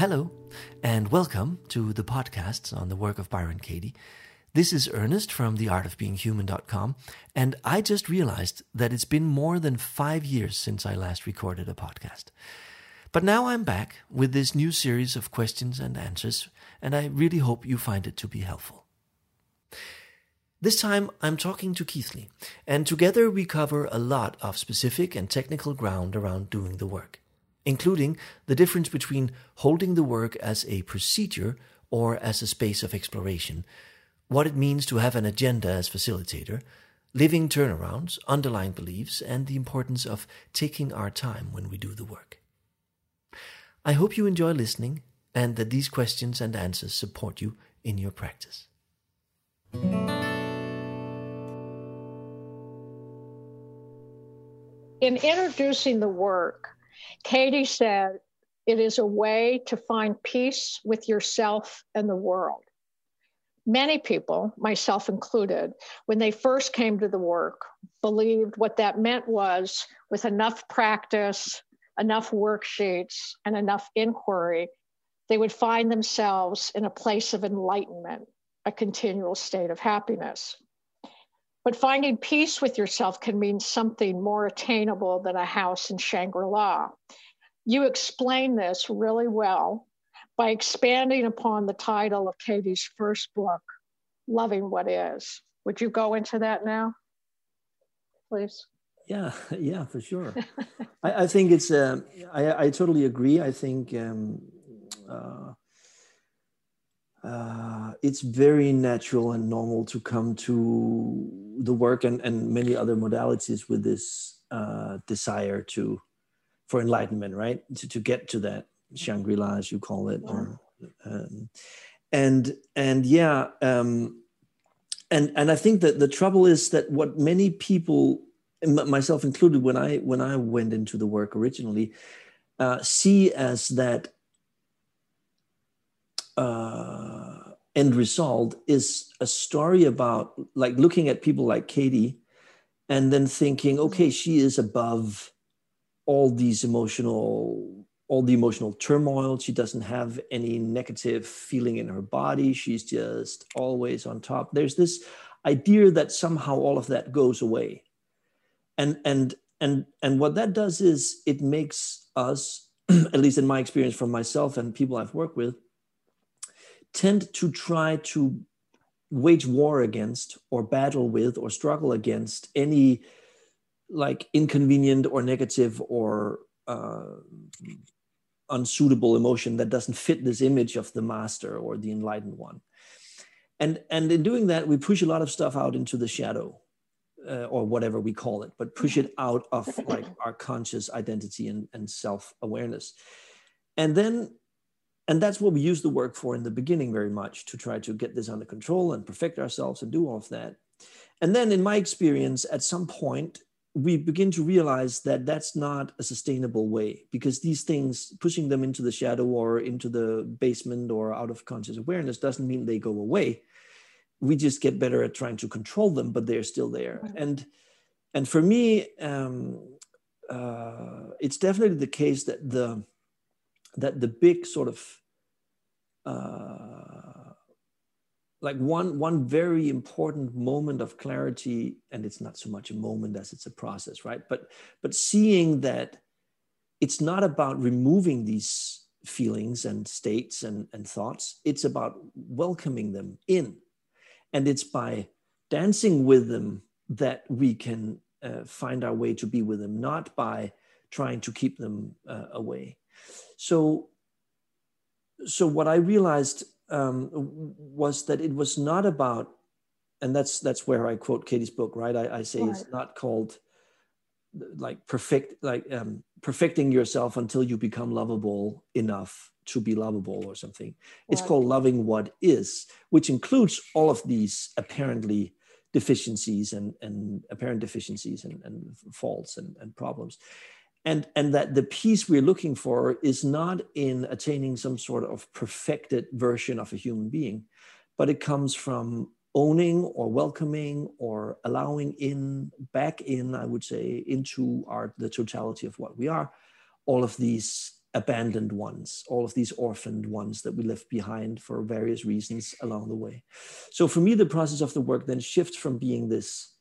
Hello, and welcome to the podcasts on the work of Byron Katie. This is Ernest from theartofbeinghuman.com, and I just realized that it's been more than five years since I last recorded a podcast. But now I'm back with this new series of questions and answers, and I really hope you find it to be helpful. This time I'm talking to Keithley, and together we cover a lot of specific and technical ground around doing the work, including the difference between holding the work as a procedure or as a space of exploration, what it means to have an agenda as facilitator, living turnarounds, underlying beliefs, and the importance of taking our time when we do the work. I hope you enjoy listening and that these questions and answers support you in your practice. In introducing the work, Katie said it is a way to find peace with yourself and the world. Many people, myself included, when they first came to the work, believed what that meant was with enough practice, enough worksheets, and enough inquiry, they would find themselves in a place of enlightenment, a continual state of happiness. But finding peace with yourself can mean something more attainable than a house in Shangri La. You explain this really well by expanding upon the title of Katie's first book, Loving What Is. Would you go into that now, please? Yeah, yeah, for sure. I, I, think it's. Uh, I, I totally agree. I think um, uh, uh, it's very natural and normal to come to the work and, and many other modalities with this uh, desire to for enlightenment, right? To, to get to that Shangri La, as you call it, or, um, and and yeah, um, and and I think that the trouble is that what many people myself included, when I when I went into the work originally, uh, see as that uh, end result is a story about like looking at people like Katie, and then thinking, okay, she is above all these emotional all the emotional turmoil. She doesn't have any negative feeling in her body. She's just always on top. There's this idea that somehow all of that goes away and and and and what that does is it makes us at least in my experience from myself and people i've worked with tend to try to wage war against or battle with or struggle against any like inconvenient or negative or uh, unsuitable emotion that doesn't fit this image of the master or the enlightened one and and in doing that we push a lot of stuff out into the shadow uh, or whatever we call it, but push it out of like our conscious identity and, and self awareness. And then, and that's what we use the work for in the beginning very much to try to get this under control and perfect ourselves and do all of that. And then, in my experience, at some point, we begin to realize that that's not a sustainable way because these things, pushing them into the shadow or into the basement or out of conscious awareness, doesn't mean they go away. We just get better at trying to control them but they're still there. And and for me um, uh, it's definitely the case that the that the big sort of uh, like one one very important moment of clarity and it's not so much a moment as it's a process right but but seeing that it's not about removing these feelings and states and, and thoughts it's about welcoming them in and it's by dancing with them that we can uh, find our way to be with them, not by trying to keep them uh, away. So, so what I realized um, was that it was not about, and that's that's where I quote Katie's book, right? I, I say right. it's not called like perfect, like um, perfecting yourself until you become lovable enough to be lovable or something. It's called loving what is, which includes all of these apparently deficiencies and, and apparent deficiencies and, and faults and, and problems. And, and that the peace we're looking for is not in attaining some sort of perfected version of a human being, but it comes from owning or welcoming or allowing in back in i would say into our the totality of what we are all of these abandoned ones, all of these orphaned ones that we left behind for various reasons along the way. So for me, the process of the work then shifts from being this,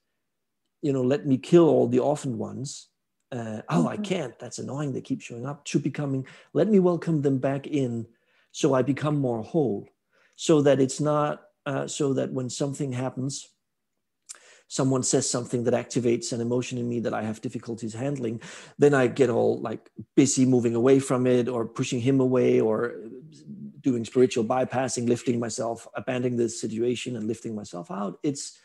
you know, let me kill all the orphaned ones. Uh, oh, I mm-hmm. can't. That's annoying. They keep showing up. To becoming, let me welcome them back in, so I become more whole, so that it's not, uh, so that when something happens, someone says something that activates an emotion in me that I have difficulties handling, then I get all like busy moving away from it or pushing him away or doing spiritual bypassing, lifting myself, abandoning the situation and lifting myself out. It's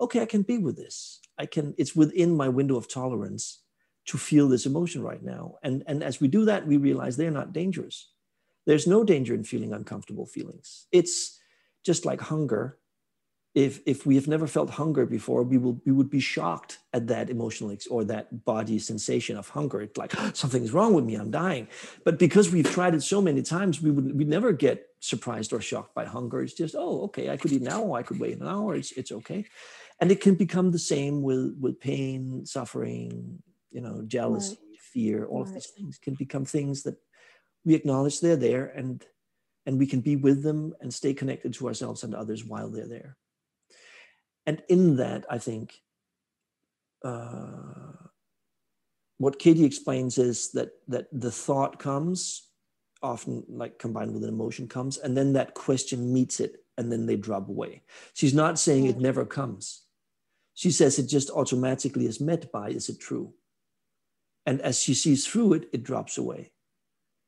okay, I can be with this. I can, it's within my window of tolerance to feel this emotion right now. And, and as we do that, we realize they're not dangerous. There's no danger in feeling uncomfortable feelings. It's just like hunger. If if we have never felt hunger before we will we would be shocked at that emotional or that body sensation of hunger. It's like ah, something's wrong with me. I'm dying. But because we've tried it so many times we would we never get surprised or shocked by hunger. It's just oh okay i could eat now i could wait an hour. It's it's okay. And it can become the same with with pain suffering you know jealousy right. fear all right. of these things can become things that we acknowledge they're there and and we can be with them and stay connected to ourselves and others while they're there and in that, I think uh, what Katie explains is that that the thought comes, often like combined with an emotion comes, and then that question meets it, and then they drop away. She's not saying it never comes. She says it just automatically is met by, is it true? And as she sees through it, it drops away.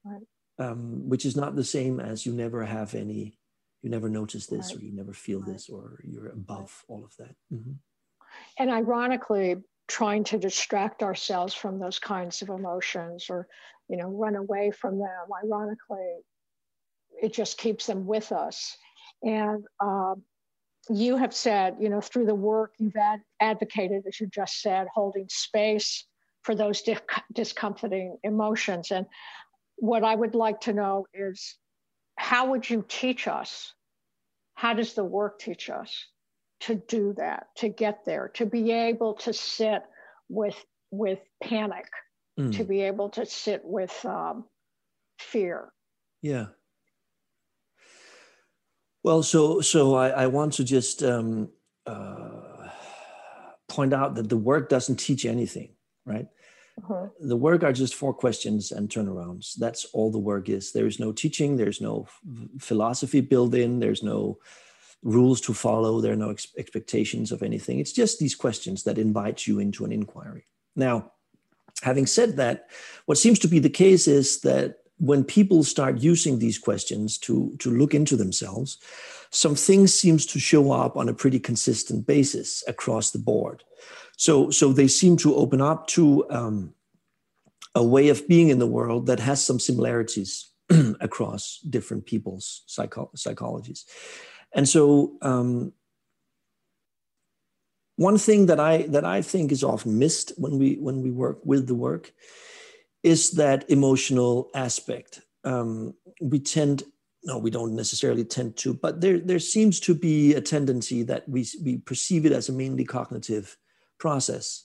Right. Um, which is not the same as you never have any you never notice this right. or you never feel right. this or you're above all of that mm-hmm. and ironically trying to distract ourselves from those kinds of emotions or you know run away from them ironically it just keeps them with us and um, you have said you know through the work you've ad- advocated as you just said holding space for those di- discomforting emotions and what i would like to know is how would you teach us how does the work teach us to do that, to get there, to be able to sit with with panic, mm. to be able to sit with um, fear? Yeah. Well, so so I, I want to just um, uh, point out that the work doesn't teach anything, right? Uh-huh. The work are just four questions and turnarounds. That's all the work is. There is no teaching. There's no philosophy built in. There's no rules to follow. There are no ex- expectations of anything. It's just these questions that invite you into an inquiry. Now, having said that, what seems to be the case is that when people start using these questions to, to look into themselves, some things seems to show up on a pretty consistent basis across the board. So, so they seem to open up to um, a way of being in the world that has some similarities across different people's psycho- psychologies. And so, um, one thing that I that I think is often missed when we when we work with the work is that emotional aspect. Um, we tend no, we don't necessarily tend to, but there there seems to be a tendency that we we perceive it as a mainly cognitive process,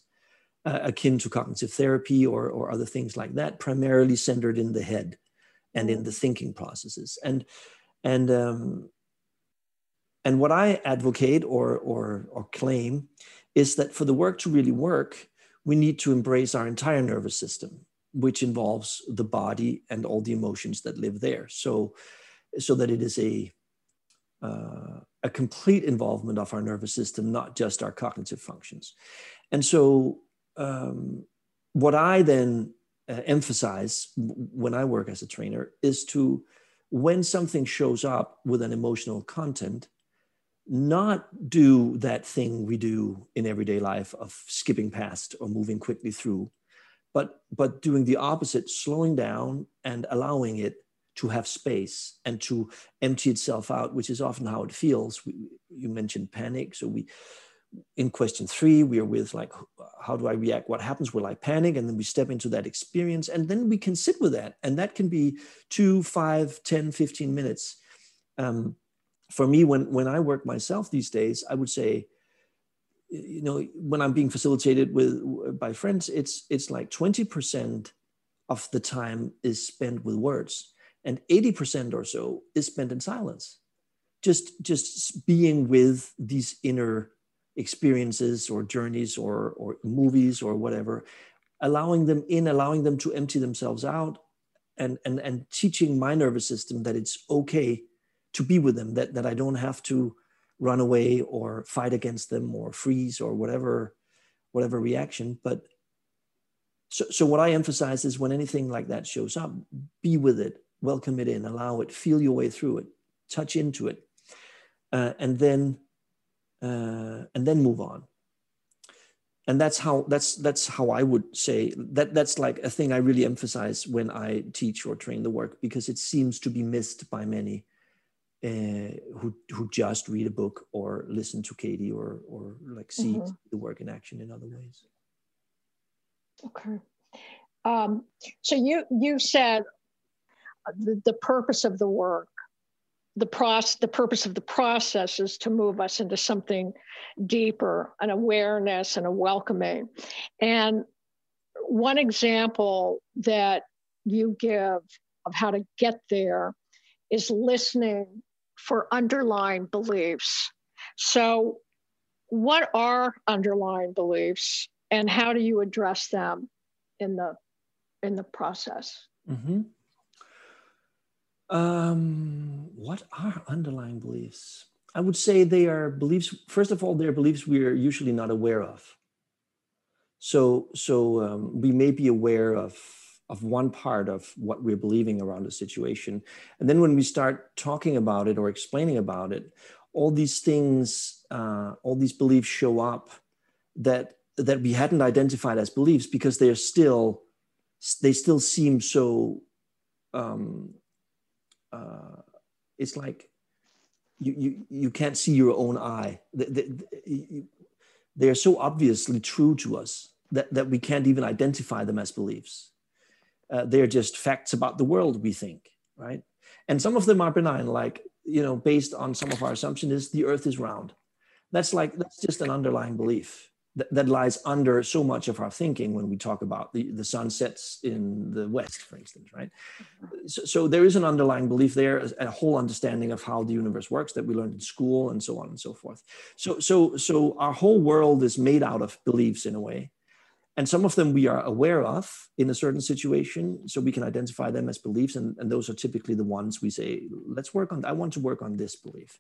uh, akin to cognitive therapy or, or other things like that, primarily centered in the head and in the thinking processes. And, and, um, and what I advocate or, or, or claim is that for the work to really work, we need to embrace our entire nervous system, which involves the body and all the emotions that live there. So, so that it is a, uh, a complete involvement of our nervous system, not just our cognitive functions. And so, um, what I then uh, emphasize when I work as a trainer is to, when something shows up with an emotional content, not do that thing we do in everyday life of skipping past or moving quickly through, but but doing the opposite, slowing down and allowing it to have space and to empty itself out, which is often how it feels. We, you mentioned panic. So we, in question three, we are with like, how do I react? What happens? Will I panic? And then we step into that experience and then we can sit with that. And that can be two, five, 10, 15 minutes. Um, for me, when, when I work myself these days, I would say, you know, when I'm being facilitated with by friends, it's, it's like 20% of the time is spent with words and 80% or so is spent in silence. Just just being with these inner experiences or journeys or or movies or whatever allowing them in allowing them to empty themselves out and and and teaching my nervous system that it's okay to be with them that that i don't have to run away or fight against them or freeze or whatever whatever reaction. But so, so what i emphasize is when anything like that shows up be with it welcome it in allow it feel your way through it touch into it uh, and then uh, and then move on. And that's how that's that's how i would say that that's like a thing i really emphasize when i teach or train the work because it seems to be missed by many uh, who who just read a book or listen to katie or or like see mm-hmm. the work in action in other ways. Okay. Um, so you you said the, the purpose of the work the process the purpose of the process is to move us into something deeper an awareness and a welcoming. And one example that you give of how to get there is listening for underlying beliefs. So what are underlying beliefs and how do you address them in the in the process? Mm-hmm. Um, what are underlying beliefs? I would say they are beliefs. First of all, they're beliefs we are usually not aware of. So, so um, we may be aware of of one part of what we're believing around a situation, and then when we start talking about it or explaining about it, all these things, uh, all these beliefs show up that that we hadn't identified as beliefs because they're still they still seem so um, uh, it's like you, you, you can't see your own eye. They, they, they are so obviously true to us that, that we can't even identify them as beliefs. Uh, they're just facts about the world, we think, right? And some of them are benign, like, you know, based on some of our assumption is the earth is round. That's like, that's just an underlying belief that, that lies under so much of our thinking when we talk about the, the sun sets in the west for instance right? Mm-hmm. so, so, there is an underlying belief there a whole understanding of how the universe works that we learned in school and so on and so forth. So so so our whole world is made out of beliefs in a way and some of them we are aware of in a certain situation so we can identify them as beliefs and, and those are typically the ones we say let's work on i want to work on this belief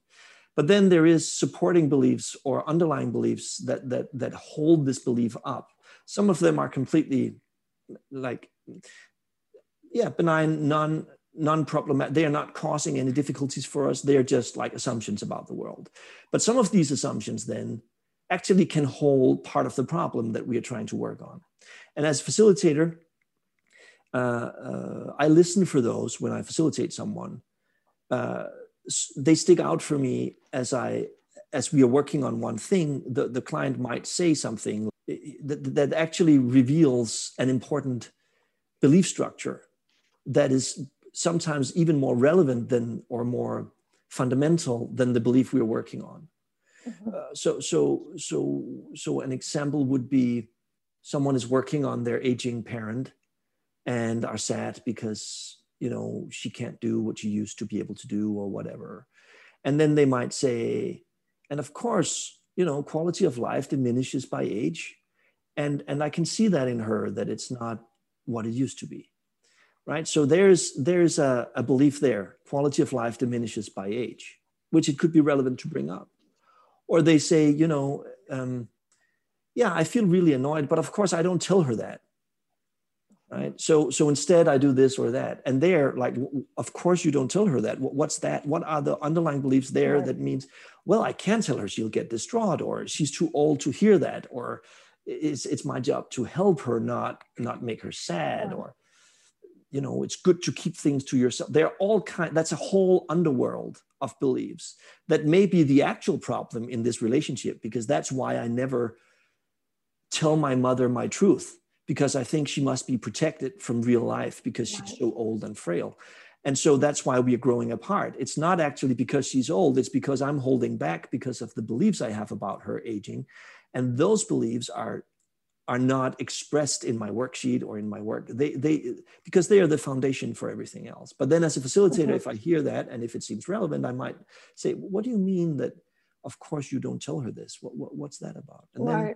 but then there is supporting beliefs or underlying beliefs that that that hold this belief up. Some of them are completely like yeah, benign, non non-problematic. They are not causing any difficulties for us. They are just like assumptions about the world. But some of these assumptions then actually can hold part of the problem that we are trying to work on. And as a facilitator, uh, uh, I listen for those when I facilitate someone. Uh, they stick out for me as I as we are working on one thing. The, the client might say something that, that actually reveals an important belief structure that is sometimes even more relevant than or more fundamental than the belief we're working on. Mm-hmm. Uh, so so so so an example would be someone is working on their aging parent and are sad because you know she can't do what she used to be able to do or whatever. And then they might say and of course you know quality of life diminishes by age. And and i can see that in her that it's not what it used to be right? So there's there's a, a belief there. Quality of life diminishes by age which it could be relevant to bring up. Or they say you know um, yeah i feel really annoyed but of course i don't tell her that right? So so instead i do this or that. And there like of course you don't tell her that. What's that? What are the underlying beliefs there right. that means well i can't tell her she'll get distraught or she's too old to hear that or it's it's my job to help her not not make her sad yeah. or you know it's good to keep things to yourself. They're all kind that's a whole underworld of beliefs that may be the actual problem in this relationship because that's why i never tell my mother my truth because I think she must be protected from real life because she's so old and frail. And so that's why we are growing apart. It's not actually because she's old, it's because I'm holding back because of the beliefs I have about her aging. And those beliefs are are not expressed in my worksheet or in my work they they because they are the foundation for everything else but then as a facilitator if uh-huh. i hear that and if it seems relevant i might say what do you mean that of course you don't tell her this what, what what's that about and right. then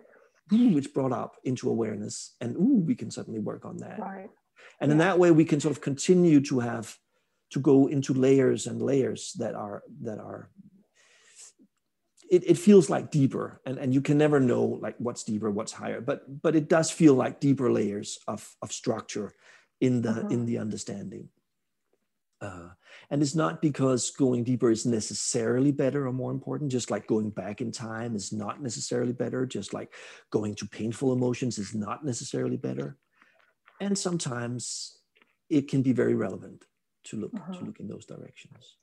ooh, it's brought up into awareness and ooh we can certainly work on that right. and yeah. in that way we can sort of continue to have to go into layers and layers that are that are it, it feels like deeper and, and you can never know like what's deeper what's higher but but it does feel like deeper layers of, of structure in the uh-huh. in the understanding uh, and it's not because going deeper is necessarily better or more important just like going back in time is not necessarily better just like going to painful emotions is not necessarily better and sometimes it can be very relevant to look uh-huh. to look in those directions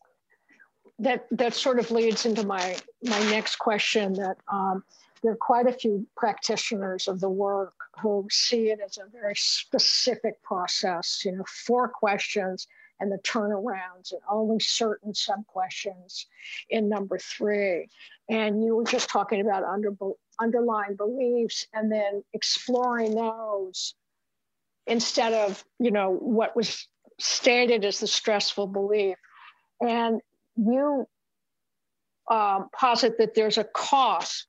that that sort of leads into my my next question that um, there are quite a few practitioners of the work who see it as a very specific process you know four questions and the turnarounds and only certain sub questions in number three and you were just talking about under, underlying beliefs and then exploring those instead of you know what was stated as the stressful belief and you um, posit that there's a cost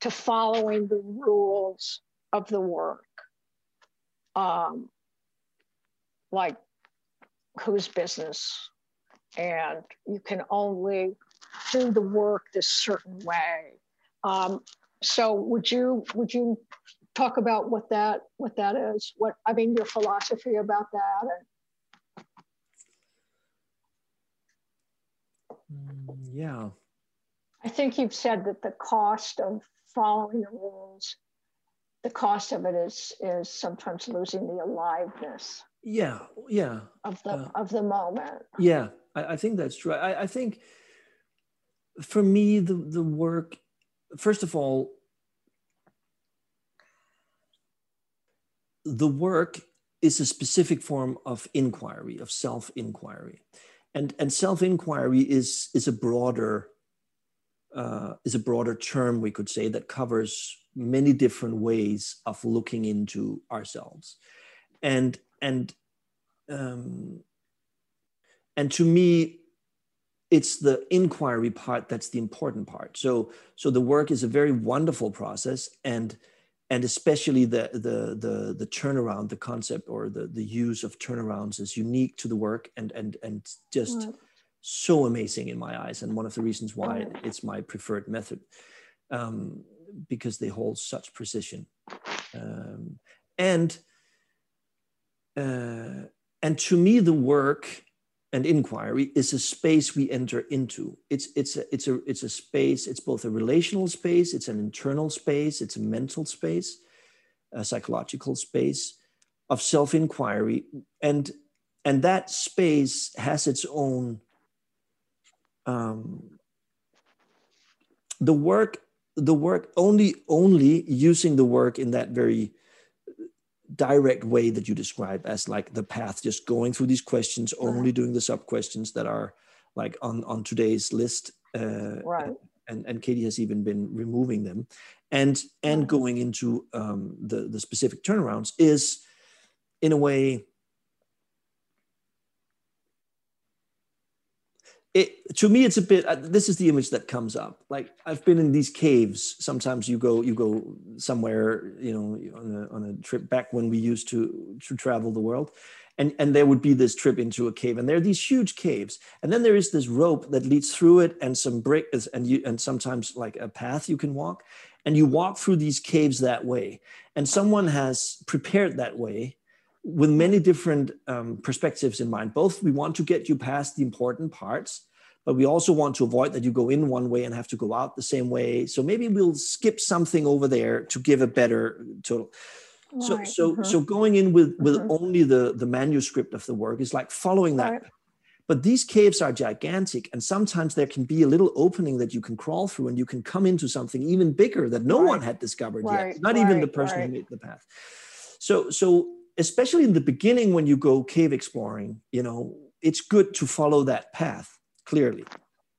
to following the rules of the work. Um, like whose business, and you can only do the work this certain way. Um, so would you would you talk about what that what that is? What I mean, your philosophy about that, and Mm, yeah. I think you've said that the cost of following the rules, the cost of it is is sometimes losing the aliveness. Yeah, yeah. Of the uh, of the moment. Yeah, I, I think that's true. I, I think for me the the work, first of all, the work is a specific form of inquiry, of self inquiry and and self inquiry is is a broader uh, is a broader term we could say that covers many different ways of looking into ourselves and and um, and to me it's the inquiry part that's the important part. So so the work is a very wonderful process and and especially the, the the the turnaround the concept or the the use of turnarounds is unique to the work and and and just right. so amazing in my eyes and one of the reasons why it's my preferred method um, because they hold such precision. Um, and uh, and to me the work and inquiry is a space we enter into. It's it's a it's a it's a space. It's both a relational space, it's an internal space, it's a mental space, a psychological space of self inquiry, and and that space has its own. Um, the work the work only only using the work in that very direct way that you describe as like the path just going through these questions only doing the sub questions that are like on on today's list uh, right. and and katie has even been removing them. And and going into um, the the specific turnarounds is in a way it, to me it's a bit uh, this is the image that comes up. Like i've been in these caves. Sometimes you go you go somewhere you know on a, on a trip back when we used to to travel the world. And and there would be this trip into a cave and there are these huge caves. And then there is this rope that leads through it and some bricks and you and sometimes like a path you can walk. And you walk through these caves that way. And someone has prepared that way with many different um, perspectives in mind. Both we want to get you past the important parts, but we also want to avoid that you go in one way and have to go out the same way. So maybe we'll skip something over there to give a better total. So, right. so, mm-hmm. so going in with with mm-hmm. only the the manuscript of the work is like following that. Right. But these caves are gigantic, and sometimes there can be a little opening that you can crawl through, and you can come into something even bigger that no right. one had discovered yet, not even the person who made the path. So, so especially in the beginning when you go cave exploring, you know, it's good to follow that path clearly.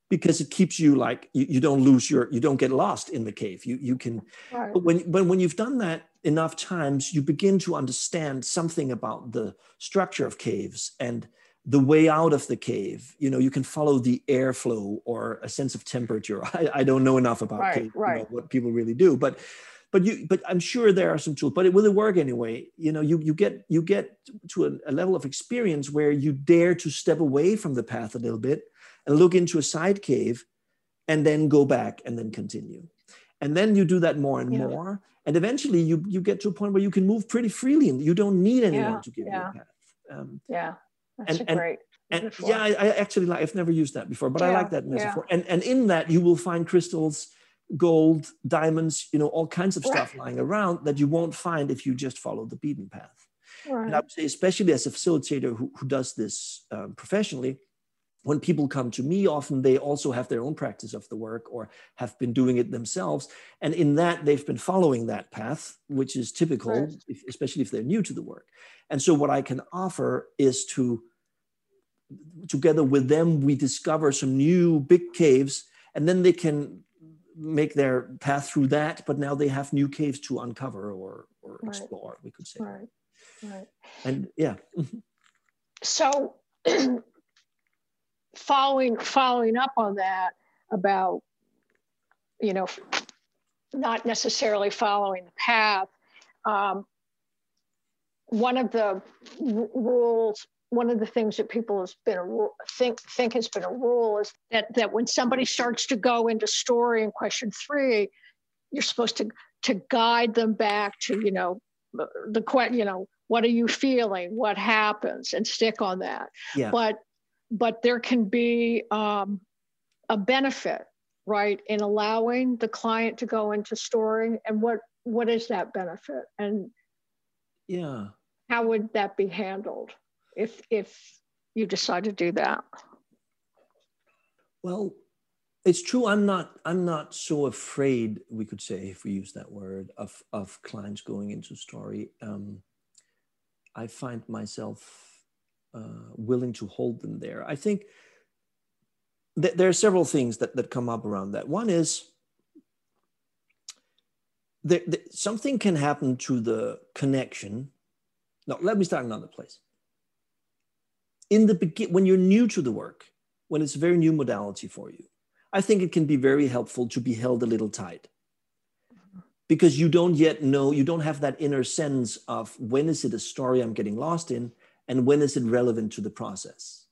because it keeps you like you, you don't lose your you don't get lost in the cave you you can Right. but when when when you've done that enough times you begin to understand something about the structure of caves and the way out of the cave you know you can follow the airflow or a sense of temperature i, I don't know enough about Right, cave, you know, what people really do but but you but i'm sure there are some tools but it will it work anyway you know you you get you get to a, a level of experience where you dare to step away from the path a little bit and look into a side cave and then go back and then continue and then you do that more and Yeah. more and eventually you you get to a point where you can move pretty freely and you don't need anyone Yeah, to give you yeah. a path um, Yeah. That's And- a great. and metaphor. yeah I, I actually like i've never used that before but i like that metaphor and and in that you will find crystals gold diamonds you know all kinds of stuff lying around that you won't find if you just follow the beaten path Right. and I would say, especially as a facilitator who, who does this um, professionally, when people come to me, often they also have their own practice of the work or have been doing it themselves. And in that, they've been following that path, which is typical, Right. if, especially if they're new to the work. And so, what I can offer is to, together with them, we discover some new big caves, and then they can make their path through that. But now they have new caves to uncover or, or Right. explore, we could say. right. Right. And yeah. so following following up on that about you know not necessarily following the path um, one of the rules one of the things that people has been a think think has been a rule is that that when somebody starts to go into story in question three you're supposed to to guide them back to you know the question you know what are you feeling? What happens? And stick on that. Yeah. but but there can be um, a benefit right in allowing the client to go into story. And what what is that benefit? And Yeah. how would that be handled if if you decide to do that Well, it's true. I'm not. I'm not so afraid. We could say, if we use that word, of of clients going into story. Um, I find myself uh, willing to hold them there. I think th- there are several things that that come up around that. One is that that something can happen to the connection. No, let me start another place. In the begin, when you're new to the work, when it's a very new modality for you, I think it can be very helpful to be held a little tight because you don't yet know, you don't have that inner sense of when is it a story I'm getting lost in and when is it relevant to the process.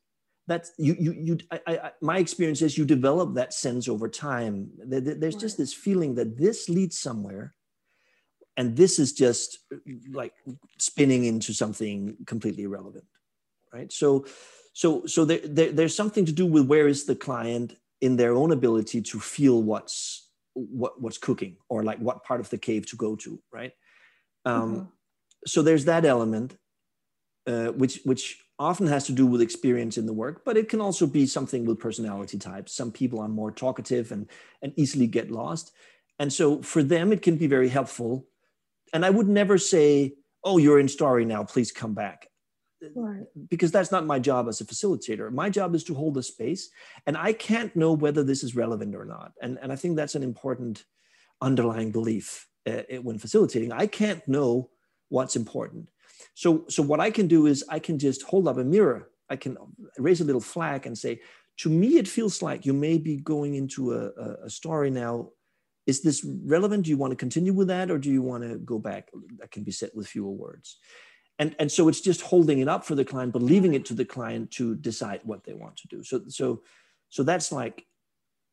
That's you, you, you. I, I, my experience is you develop that sense over time. There- there- There's just this feeling that this leads somewhere, and this is just like spinning into something completely irrelevant, right? So, so, so there, there, there's something to do with where is the client in their own ability to feel what's what what's cooking or like what part of the cave to go to, right? Um, Mhm. So there's that element, uh, which which often has to do with experience in the work, but it can also be something with personality types. Some people are more talkative and and easily get lost, and so for them it can be very helpful. And I would never say, "Oh, you're in story now. Please come back." Because that's not my job as a facilitator. My job is to hold the space, and I can't know whether this is relevant or not. And, and I think that's an important underlying belief uh, when facilitating. I can't know what's important. So, so what I can do is I can just hold up a mirror. I can raise a little flag and say, to me, it feels like you may be going into a, a, a story now. Is this relevant? Do you want to continue with that, or do you want to go back? That can be said with fewer words and and so it's just holding it up for the client but leaving it to the client to decide what they want to do. So so so that's like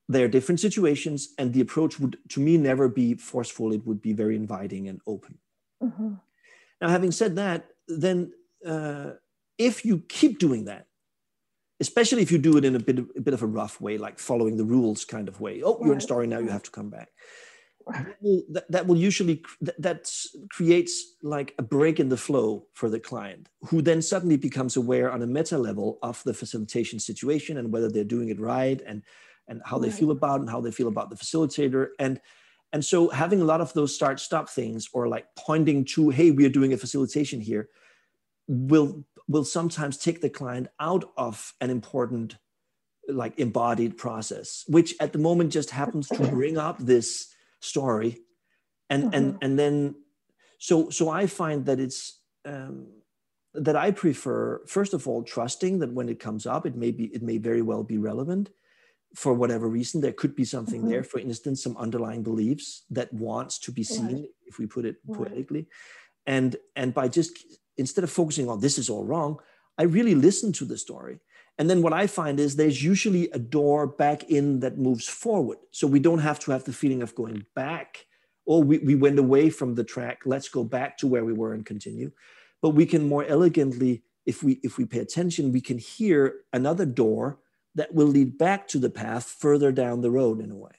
there are different situations and the approach would to me never be forceful. It would be very inviting and open. Mhm. now having said that then uh, if you keep doing that especially if you do it in a bit of, a bit of a rough way like following the rules kind of way oh you're in story now you have to come back that will, that, that will usually cr- that, creates like a break in the flow for the client who then suddenly becomes aware on a meta level of the facilitation situation and whether they're doing it right and and how they feel about it and how they feel about the facilitator. And and so having a lot of those start stop things or like pointing to hey we are doing a facilitation here will will sometimes take the client out of an important like embodied process which at the moment just happens to bring up this story and mm-hmm. and and then so so i find that it's um, that i prefer first of all trusting that when it comes up it may be it may very well be relevant for whatever reason there could be something mm-hmm. there for instance some underlying beliefs that wants to be seen right. if we put it right. poetically and and by just instead of focusing on this is all wrong i really listen to the story and then what i find is there's usually a door back in that moves forward. So we don't have to have the feeling of going back or oh, we, we went away from the track. Let's go back to where we were and continue. But we can more elegantly if we if we pay attention we can hear another door that will lead back to the path further down the road in a way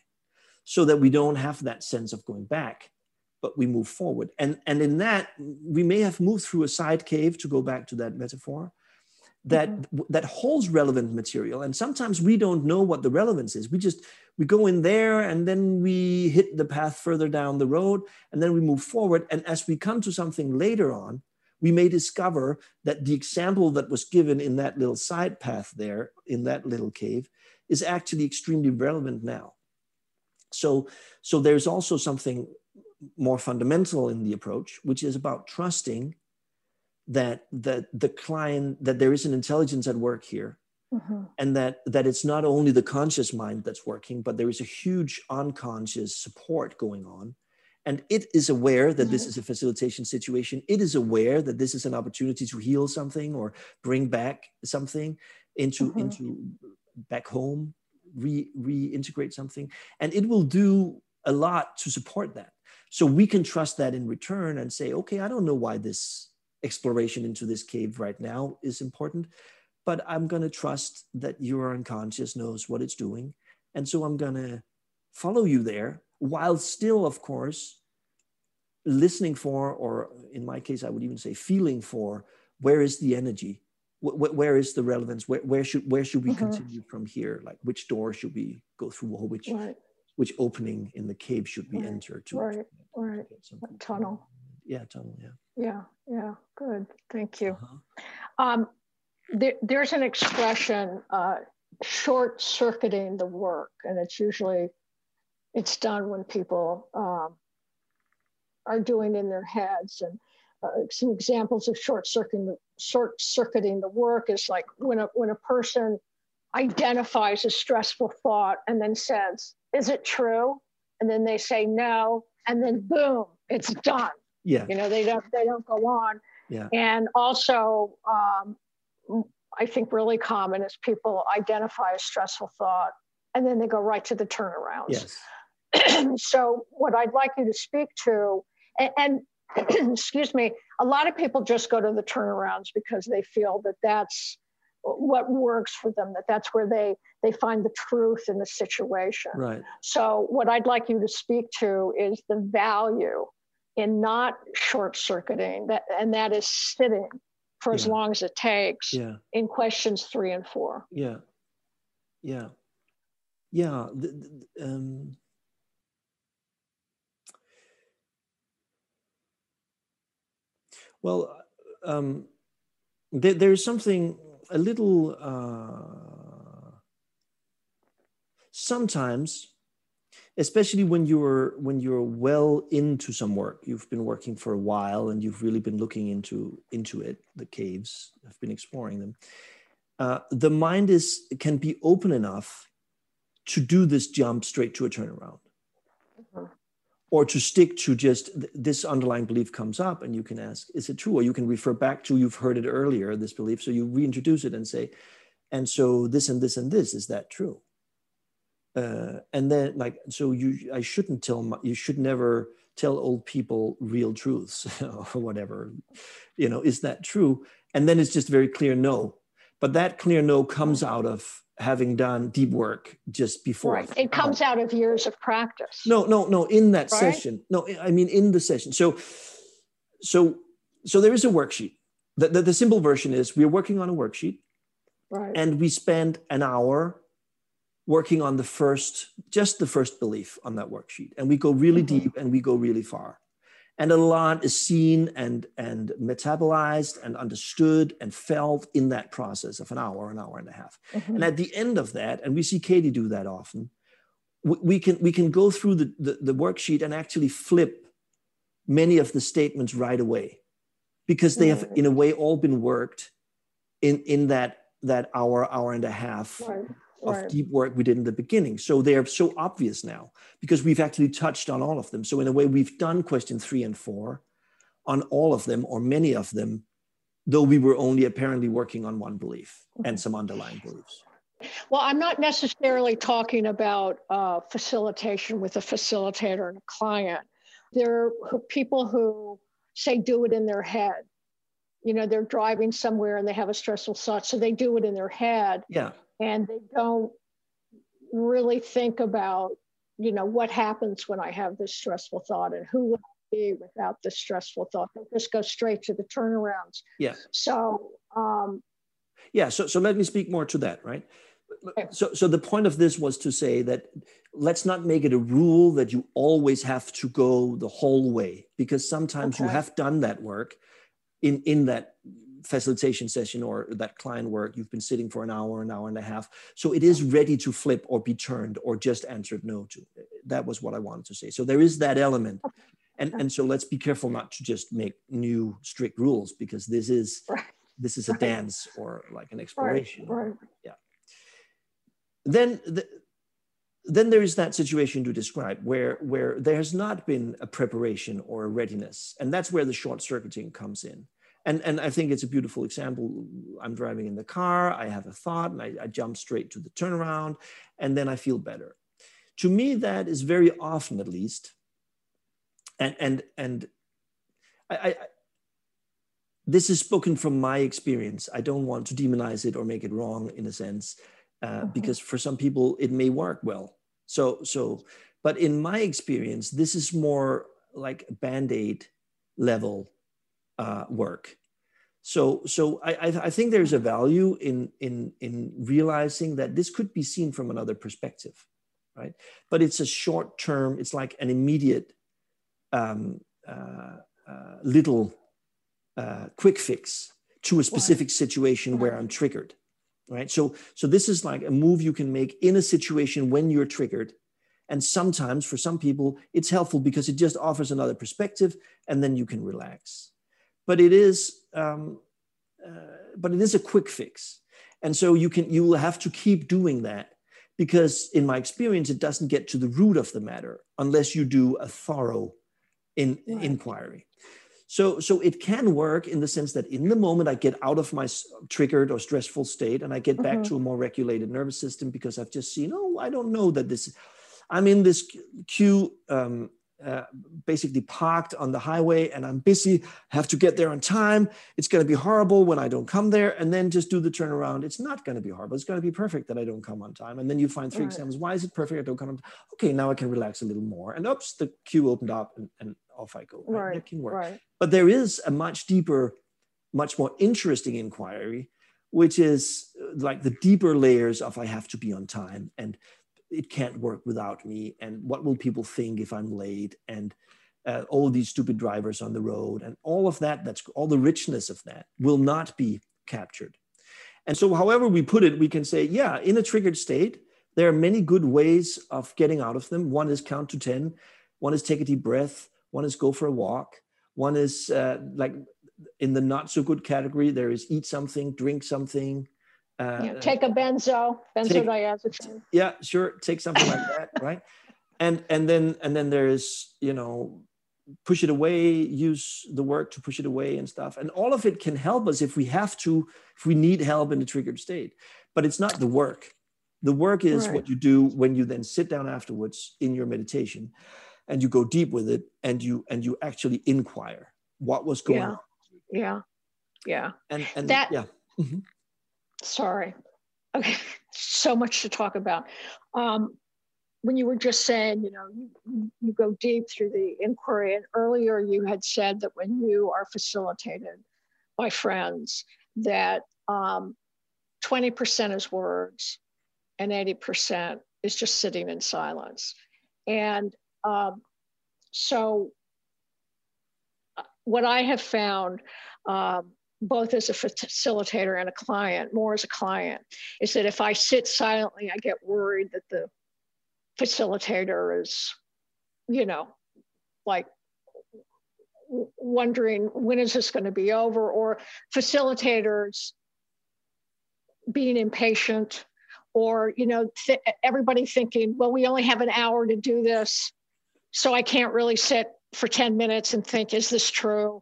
so that we don't have that sense of going back but we move forward. And and in that we may have moved through a side cave to go back to that metaphor that mm-hmm. that holds relevant material. And sometimes we don't know what the relevance is. We just we go in there and then we hit the path further down the road and then we move forward. And as we come to something later on we may discover that the example that was given in that little side path there in that little cave is actually extremely relevant now. So so there's also something more fundamental in the approach which is about trusting that that the client that there is an intelligence at work here mm-hmm. and that that it's not only the conscious mind that's working but there is a huge unconscious support going on and it is aware that this mm-hmm. is a facilitation situation it is aware that this is an opportunity to heal something or bring back something into mm-hmm. into back home re reintegrate something and it will do a lot to support that so we can trust that in return and say okay i don't know why this exploration into this cave right now is important but i'm going to trust that your unconscious knows what it's doing and so i'm going to follow you there while still, of course, listening for, or in my case, I would even say feeling for, where is the energy? Where, where is the relevance? Where, where should where should we mm-hmm. continue from here? Like which door should we go through, or which right. which opening in the cave should we right. enter to? Right, right. Tunnel. Yeah, totally. Yeah. Yeah, yeah. Good. Thank you. Uh-huh. Um, there, there's an expression, uh, short circuiting the work, and it's usually it's done when people um, are doing in their heads. And uh, some examples of short circuiting short circuiting the work is like when a when a person identifies a stressful thought and then says, "Is it true?" and then they say no, and then boom, it's done. Yeah, you know they don't they don't go on. Yeah, and also. Um, I think really common is people identify a stressful thought and then they go right to the turnarounds. Yes. so what I'd like you to speak to, and, and excuse me, a lot of people just go to the turnarounds because they feel that that's what works for them that that's where they they find the truth in the situation right so what i'd like you to speak to is the value in not short circuiting that and that is sitting for yeah. as long as it takes yeah. in questions three and four yeah yeah yeah um, Well, um, there, there's something a little. Uh, sometimes, especially when you're when you're well into some work, you've been working for a while and you've really been looking into into it. The caves, I've been exploring them. Uh, the mind is can be open enough to do this jump straight to a turnaround. Or to stick to just this underlying belief comes up and you can ask is it true? Or you can refer back to you've heard it earlier this belief. So you reintroduce it and say and so this and this and this is that true uh, and then like so you i shouldn't tell my, you should never tell old people real truths or whatever you know is that true and then it's just very clear no but that clear no comes out of having done deep work just before. Right. It comes out of years of practice. No, no, no. In that right? session, no, I mean in the session. So, so, so there is a worksheet. The, the, the simple version is we're working on a worksheet, right. and we spend an hour working on the first, just the first belief on that worksheet, and we go really mm-hmm. deep and we go really far. and a lot is seen and and metabolized and understood and felt in that process of an hour an hour and a half mm-hmm. and at the end of that and we see katie do that often we, we can we can go through the, the, the worksheet and actually flip many of the statements right away because they have mm-hmm. in a way all been worked in in that that hour hour and a half of deep work we did in the beginning. So they are so obvious now because we've actually touched on all of them. So in a way, we've done question three and four on all of them or many of them, though we were only apparently working on one belief and some underlying beliefs. Well, I'm not necessarily talking about uh, facilitation with a facilitator and a client. There are people who say do it in their head. You know, they're driving somewhere and they have a stressful thought, so they do it in their head. Yeah and they don't really think about you know what happens when i have this stressful thought and who would I be without this stressful thought? They just go straight to the turnarounds. Yeah so um yeah so so let me speak more to that right? So so the point of this was to say that let's not make it a rule that you always have to go the whole way because sometimes okay. you have done that work in in that facilitation session or that client work, you've been sitting for an hour, an hour and a half. So it is ready to flip or be turned or just answered no to. That was what I wanted to say. So there is that element. And, and so let's be careful not to just make new strict rules because this is this is a dance or like an exploration. Right. right. Yeah. Then the, then there is that situation to describe where where there has not been a preparation or a readiness and that's where the short circuiting comes in and and i think it's a beautiful example. I'm driving in the car i have a thought and I, I, jump straight to the turnaround and then i feel better. To me that is very often at least and and and I, I this is spoken from my experience. I don't want to demonize it or make it wrong in a sense uh, mm-hmm. because for some people it may work well. So so but in my experience this is more like band-aid level uh, work. So, so I, I think there's a value in, in, in realizing that this could be seen from another perspective, right? But it's a short term, it's like an immediate um, uh, uh, little uh, quick fix to a specific situation where I'm triggered, right? So, so this is like a move you can make in a situation when you're triggered. And sometimes for some people, it's helpful because it just offers another perspective and then you can relax but it is um, uh, but it is a quick fix and so you can you will have to keep doing that because in my experience it doesn't get to the root of the matter unless you do a thorough in, right. inquiry so so it can work in the sense that in the moment i get out of my triggered or stressful state and i get back mm-hmm. to a more regulated nervous system because i've just seen oh i don't know that this i'm in this queue um, uh, basically parked on the highway and I'm busy, have to get there on time. It's going to be horrible when I don't come there and then just do the turnaround. It's not going to be horrible. It's going to be perfect that I don't come on time. And then you find three right. examples. Why is it perfect? I don't come on time. Okay, now I can relax a little more. And oops, the queue opened up and, and off I go. Right. That can work. Right. But there is a much deeper, much more interesting inquiry, which is uh, like the deeper layers of I have to be on time and it can't work without me and what will people think if i'm late and uh, all these stupid drivers on the road and all of that that's all the richness of that will not be captured. And so however we put it we can say yeah in a triggered state there are many good ways of getting out of them. One is count to 10 one is take a deep breath one is go for a walk one is uh, like in the not so good category there is eat something drink something uh, yeah, take a benzo, benzodiazepine. yeah, sure. Take something like that, right? And and then and then there's you know push it away, use the work to push it away and stuff. And all of it can help us if we have to, if we need help in a triggered state. But it's not the work. The work is right. what you do when you then sit down afterwards in your meditation and you go deep with it and you and you actually inquire what was going yeah. on. Yeah. Yeah. And and that yeah. Mm-hmm sorry. Okay, so much to talk about. Um, when you were just saying, you know, you, you go deep through the inquiry, and earlier you had said that when you are facilitated by friends, that um, 20% is words and 80% is just sitting in silence. And um, so what I have found, um, both as a facilitator and a client, more as a client, is that if I sit silently, I get worried that the facilitator is, you know, like wondering when is this going to be over, or facilitators being impatient, or you know, th- everybody thinking, well, we only have an hour to do this, so I can't really sit for 10 minutes and think, is this true?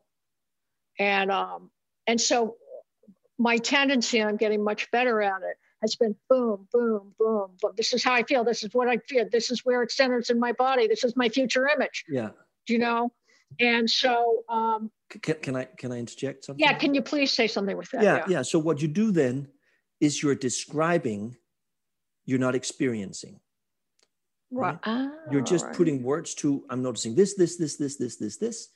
And um, and so my tendency, and I'm getting much better at it, has been boom, boom, boom, boom. This is how I feel. This is what I feel. This is where it centers in my body. This is my future image. Yeah. Do you know? And so um can, can I can I interject something? Yeah, can you please say something with that? Yeah, yeah, yeah. So what you do then is you're describing, you're not experiencing. Right. Ah, you're just right. putting words to I'm noticing this, this, this, this, this, this, this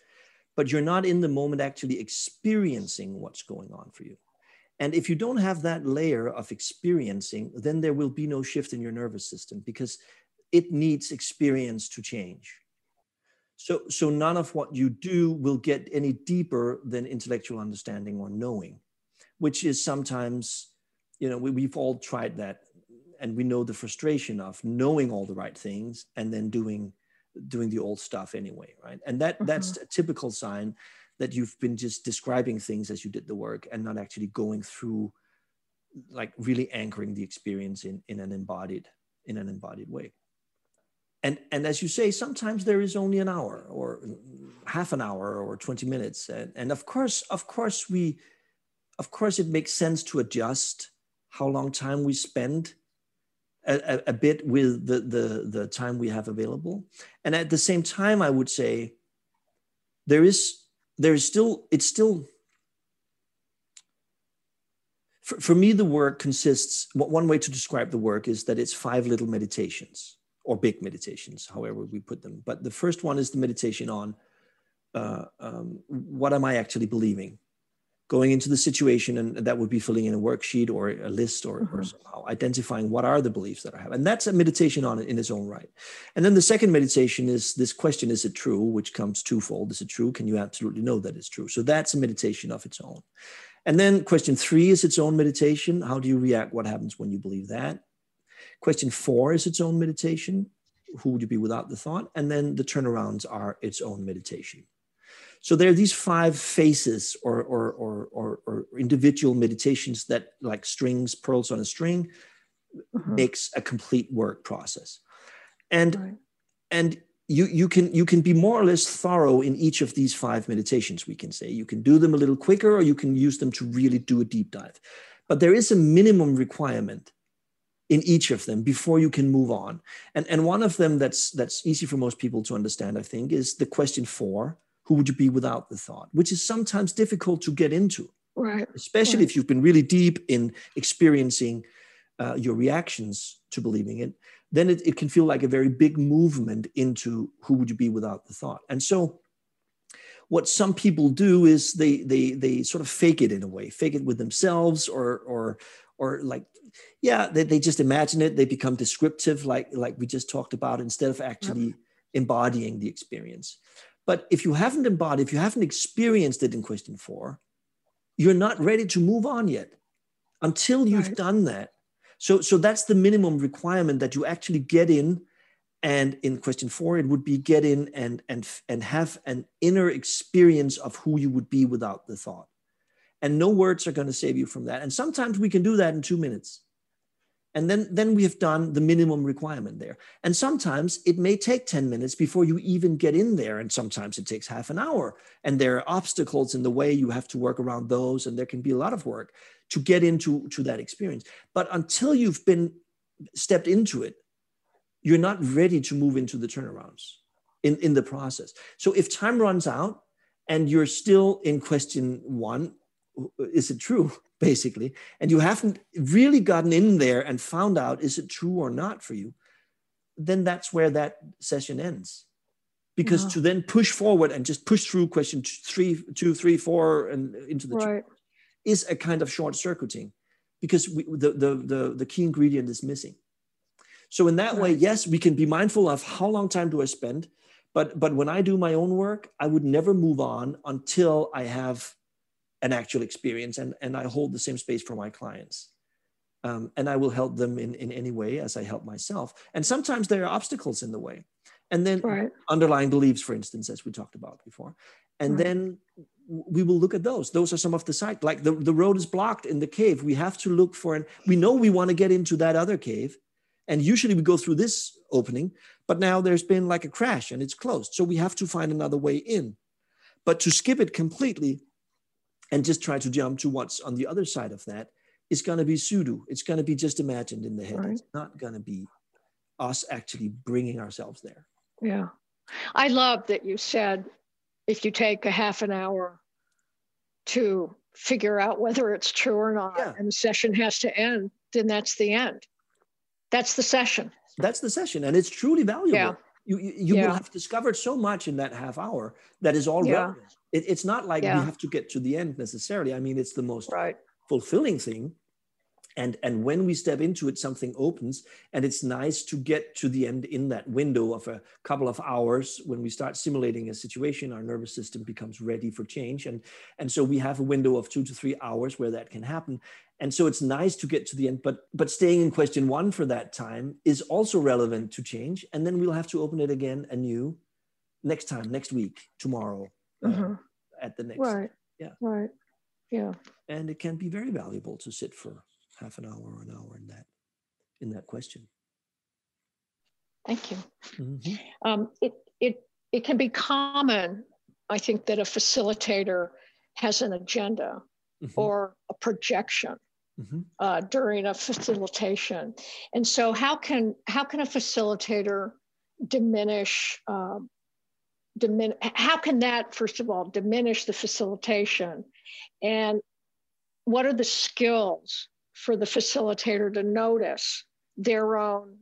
but you're not in the moment actually experiencing what's going on for you. And if you don't have that layer of experiencing, then there will be no shift in your nervous system because it needs experience to change. So, so none of what you do will get any deeper than intellectual understanding or knowing, which is sometimes, you know, we, we've all tried that and we know the frustration of knowing all the right things and then doing doing the old stuff anyway, right? And that mm-hmm. that's a typical sign that you've been just describing things as you did the work and not actually going through like really anchoring the experience in, in an embodied in an embodied way and and as you say sometimes there is only an hour or half an hour or 20 minutes and, and of course of course we of course it makes sense to adjust how long time we spend a, a, bit with the, the, the time we have available. And at the same time, I would say there is, there is still, it's still, for, for me, the work consists, one way to describe the work is that it's five little meditations or big meditations, however we put them. But the first one is the meditation on uh, um, what am I actually believing? Going into the situation and that would be filling in a worksheet or a list or, mm-hmm. or somehow identifying what are the beliefs that i have. And that's a meditation on it in its own right. And then the second meditation is this question is it true? Which comes twofold. Is it true? Can you absolutely know that it's true? So that's a meditation of its own. And then question three is its own meditation. How do you react? What happens when you believe that? Question four is its own meditation. Who would you be without the thought? And then the turnarounds are its own meditation so there are these five phases or, or, or, or, or individual meditations that, like strings, pearls on a string, uh-huh. makes a complete work process. And, right. and you, you, can, you can be more or less thorough in each of these five meditations, we can say. You can do them a little quicker or you can use them to really do a deep dive. But there is a minimum requirement in each of them before you can move on. And, and one of them that's, that's easy for most people to understand, I think, is the question four who would you be without the thought, which is sometimes difficult to get into. Right. Especially right. if you've been really deep in experiencing uh, your reactions to believing it, then it, it can feel like a very big movement into who would you be without the thought. And so, what some people do is they they they sort of fake it in a way, fake it with themselves, or or or like yeah, they, they just imagine it. They become descriptive, like like we just talked about, instead of actually yep. embodying the experience. But if you haven't embodied, if you haven't experienced it in question four, you're not ready to move on yet until you've right. done that. So, so that's the minimum requirement that you actually get in. And in question four, it would be get in and and and have an inner experience of who you would be without the thought. And no words are going to save you from that. And sometimes we can do that in two minutes and then then we have done the minimum requirement there. And sometimes it may take 10 minutes before you even get in there and sometimes it takes half an hour. And there are obstacles in the way you have to work around those and there can be a lot of work to get into to that experience. But until you've been stepped into it you're not ready to move into the turnarounds in in the process. So if time runs out and you're still in question one is it true basically, and you haven't really gotten in there and found out is it true or not for you, then that's where that session ends. Because to then push forward and just push through question three, two, three, four, and into the right. is a kind of short circuiting because we, the, the, the, the key ingredient is missing. So in that right. way, yes, we can be mindful of how long time do I spend, but but when i do my own work i would never move on until i have an actual experience and and i hold the same space for my clients. Um, and i will help them in in any way as i help myself. And sometimes there are obstacles in the way. And then Right. underlying beliefs for instance as we talked about before. And Right. then we will look at those. Those are some of the site like the, the road is blocked in the cave. We have to look for and we know we want to get into that other cave. And usually we go through this opening but now there's been like a crash and it's closed. So we have to find another way in. But to skip it completely and just try to jump to what's on the other side of that is going to be pseudo it's going to be just imagined in the head Right. it's not going to be us actually bringing ourselves there Yeah. I love that you said if you take a half an hour to figure out whether it's true or not Yeah. and the session has to end, then that's the end. That's the session. that's the session and it's truly valuable Yeah. you, you, you Yeah. will have discovered so much in that half hour that is all relevant it, it's not like Yeah. we have to get to the end necessarily. I mean it's the most Right. fulfilling thing. And and when we step into it something opens and it's nice to get to the end in that window of a couple of hours when we start simulating a situation our nervous system becomes ready for change. And and so we have a window of 2 to 3 hours where that can happen. And so it's nice to get to the end but but staying in question 1 for that time is also relevant to change. And then we'll have to open it again anew next time next week tomorrow uh, Mhm. at the next Right. Yeah. Right. Yeah. and it can be very valuable to sit for half an hour or an hour in that in that question Thank you. Mhm. Um, it, it, it can be common, I think, that a facilitator has an agenda Mhm. or a projection Mhm. uh, during a facilitation. And so how can, how can a facilitator diminish, um, how can that, first of all, diminish the facilitation? And what are the skills for the facilitator to notice their own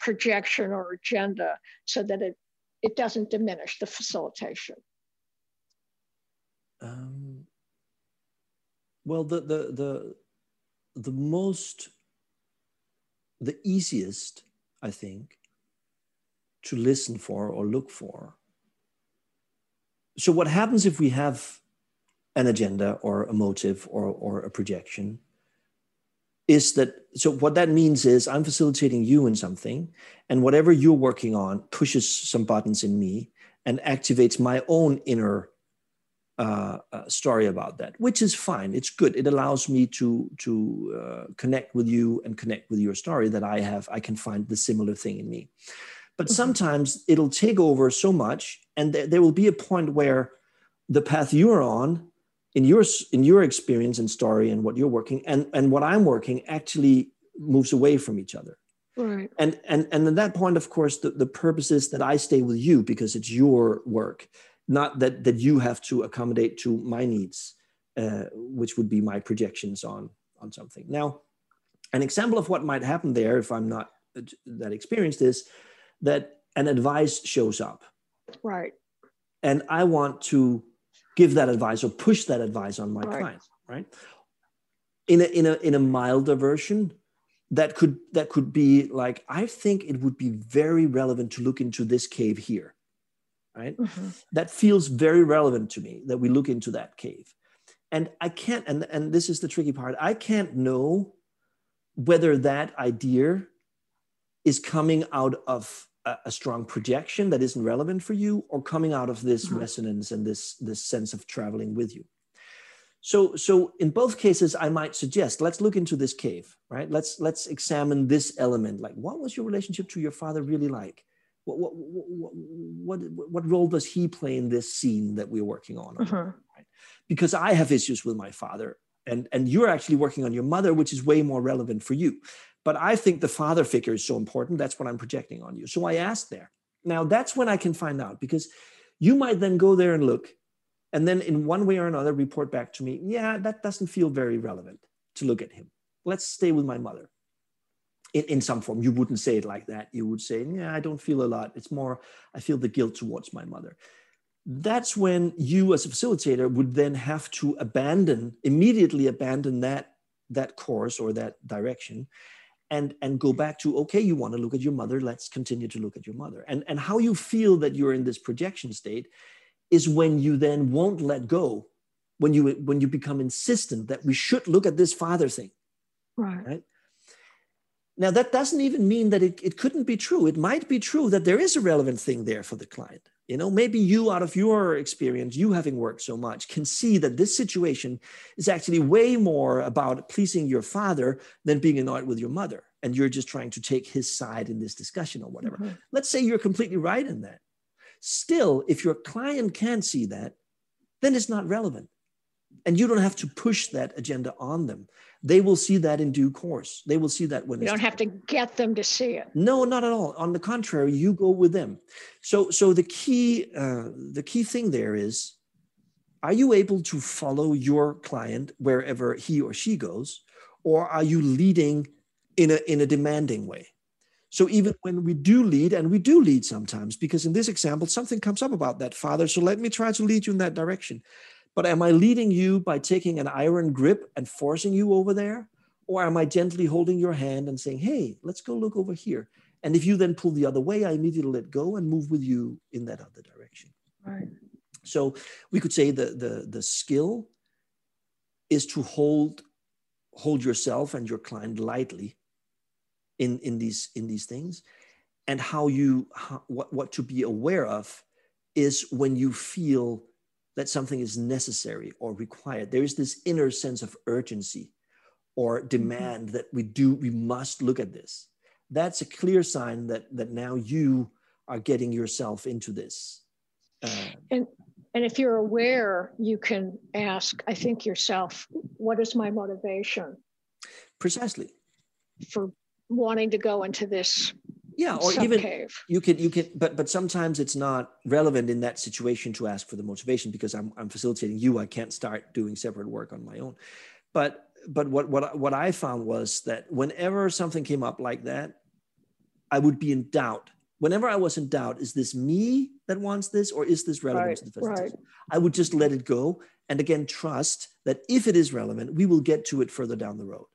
projection or agenda so that it, it doesn't diminish the facilitation? Um, well, the the the the most the easiest, I think, to listen for or look for. So, what happens if we have an agenda or a motive or, or a projection? Is that so? What that means is I'm facilitating you in something, and whatever you're working on pushes some buttons in me and activates my own inner uh, uh, story about that, which is fine. It's good. It allows me to to uh, connect with you and connect with your story that I have. I can find the similar thing in me. But Mhm. sometimes it'll take over so much, and there, there will be a point where the path you're on, in your in your experience and story and what you're working, and and what I'm working actually moves away from each other Right. and and and at that point of course the, the purpose is that i stay with you because it's your work not that that you have to accommodate to my needs uh, which would be my projections on on something now an example of what might happen there if i'm not that experienced is that an advice shows up Right. and i want to give that advice or push that advice on my Right. clients right in a in a in a milder version that could that could be like i think it would be very relevant to look into this cave here right Mhm. that feels very relevant to me that we look into that cave and i can't and and this is the tricky part i can't know whether that idea is coming out of a, a strong projection that isn't relevant for you or coming out of this Mhm. resonance and this this sense of traveling with you. So so in both cases i might suggest let's look into this cave right? Let's let's examine this element. Like what was your relationship to your father really like? What what what, what, what role does he play in this scene that we're working on Mhm. because i have issues with my father and and you're actually working on your mother which is way more relevant for you but i think the father figure is so important that's what i'm projecting on you. So i asked there. Now that's when i can find out because you might then go there and look and then in one way or another report back to me yeah that doesn't feel very relevant to look at him. Let's stay with my mother. In, in some form. You wouldn't say it like that. You would say yeah i don't feel a lot. It's more i feel the guilt towards my mother. That's when you as a facilitator would then have to abandon immediately abandon that that course or that direction and and go back to okay you want to look at your mother let's continue to look at your mother. And and how you feel that you're in this projection state is when you then won't let go when you when you become insistent that we should look at this father thing. Right. Right? Now that doesn't even mean that it, it couldn't be true. It might be true that there is a relevant thing there for the client you know maybe you out of your experience you having worked so much can see that this situation is actually way more about pleasing your father than being annoyed with your mother and you're just trying to take his side in this discussion or whatever. Mm-hmm. let's say you're completely right in that. Still if your client can't see that then it's not relevant and you don't have to push that agenda on them. They will see that in due course. They will see that when you don't have to get them to see it. No not at all. On the contrary you go with them. So so the key uh, the key thing there is are you able to follow your client wherever he or she goes or are you leading in a in a demanding way? So even when we do lead and we do lead sometimes because in this example something comes up about that father so let me try to lead you in that direction but am I leading you by taking an iron grip and forcing you over there? Or am I gently holding your hand and saying, hey, let's go look over here? And if you then pull the other way, I immediately let go and move with you in that other direction. Right. So we could say the, the, the skill is to hold, hold yourself and your client lightly in, in, these, in these things. And how you, how, what, what to be aware of is when you feel that something is necessary or required. There is this inner sense of urgency or mm-hmm. demand that we do, we must look at this. That's a clear sign that that now you are getting yourself into this. Uh, and and if you're aware, you can ask, I think yourself, what is my motivation? Precisely. For wanting to go into this yeah or even cave. you can you can but but sometimes it's not relevant in that situation to ask for the motivation because i'm, I'm facilitating you. I can't start doing separate work on my own. But but what what what i found was that whenever something came up like that i would be in doubt. Whenever i was in doubt is this me that wants this or is this relevant right, to the facilitation right. i would just let it go. And again trust that if it is relevant we will get to it further down the road.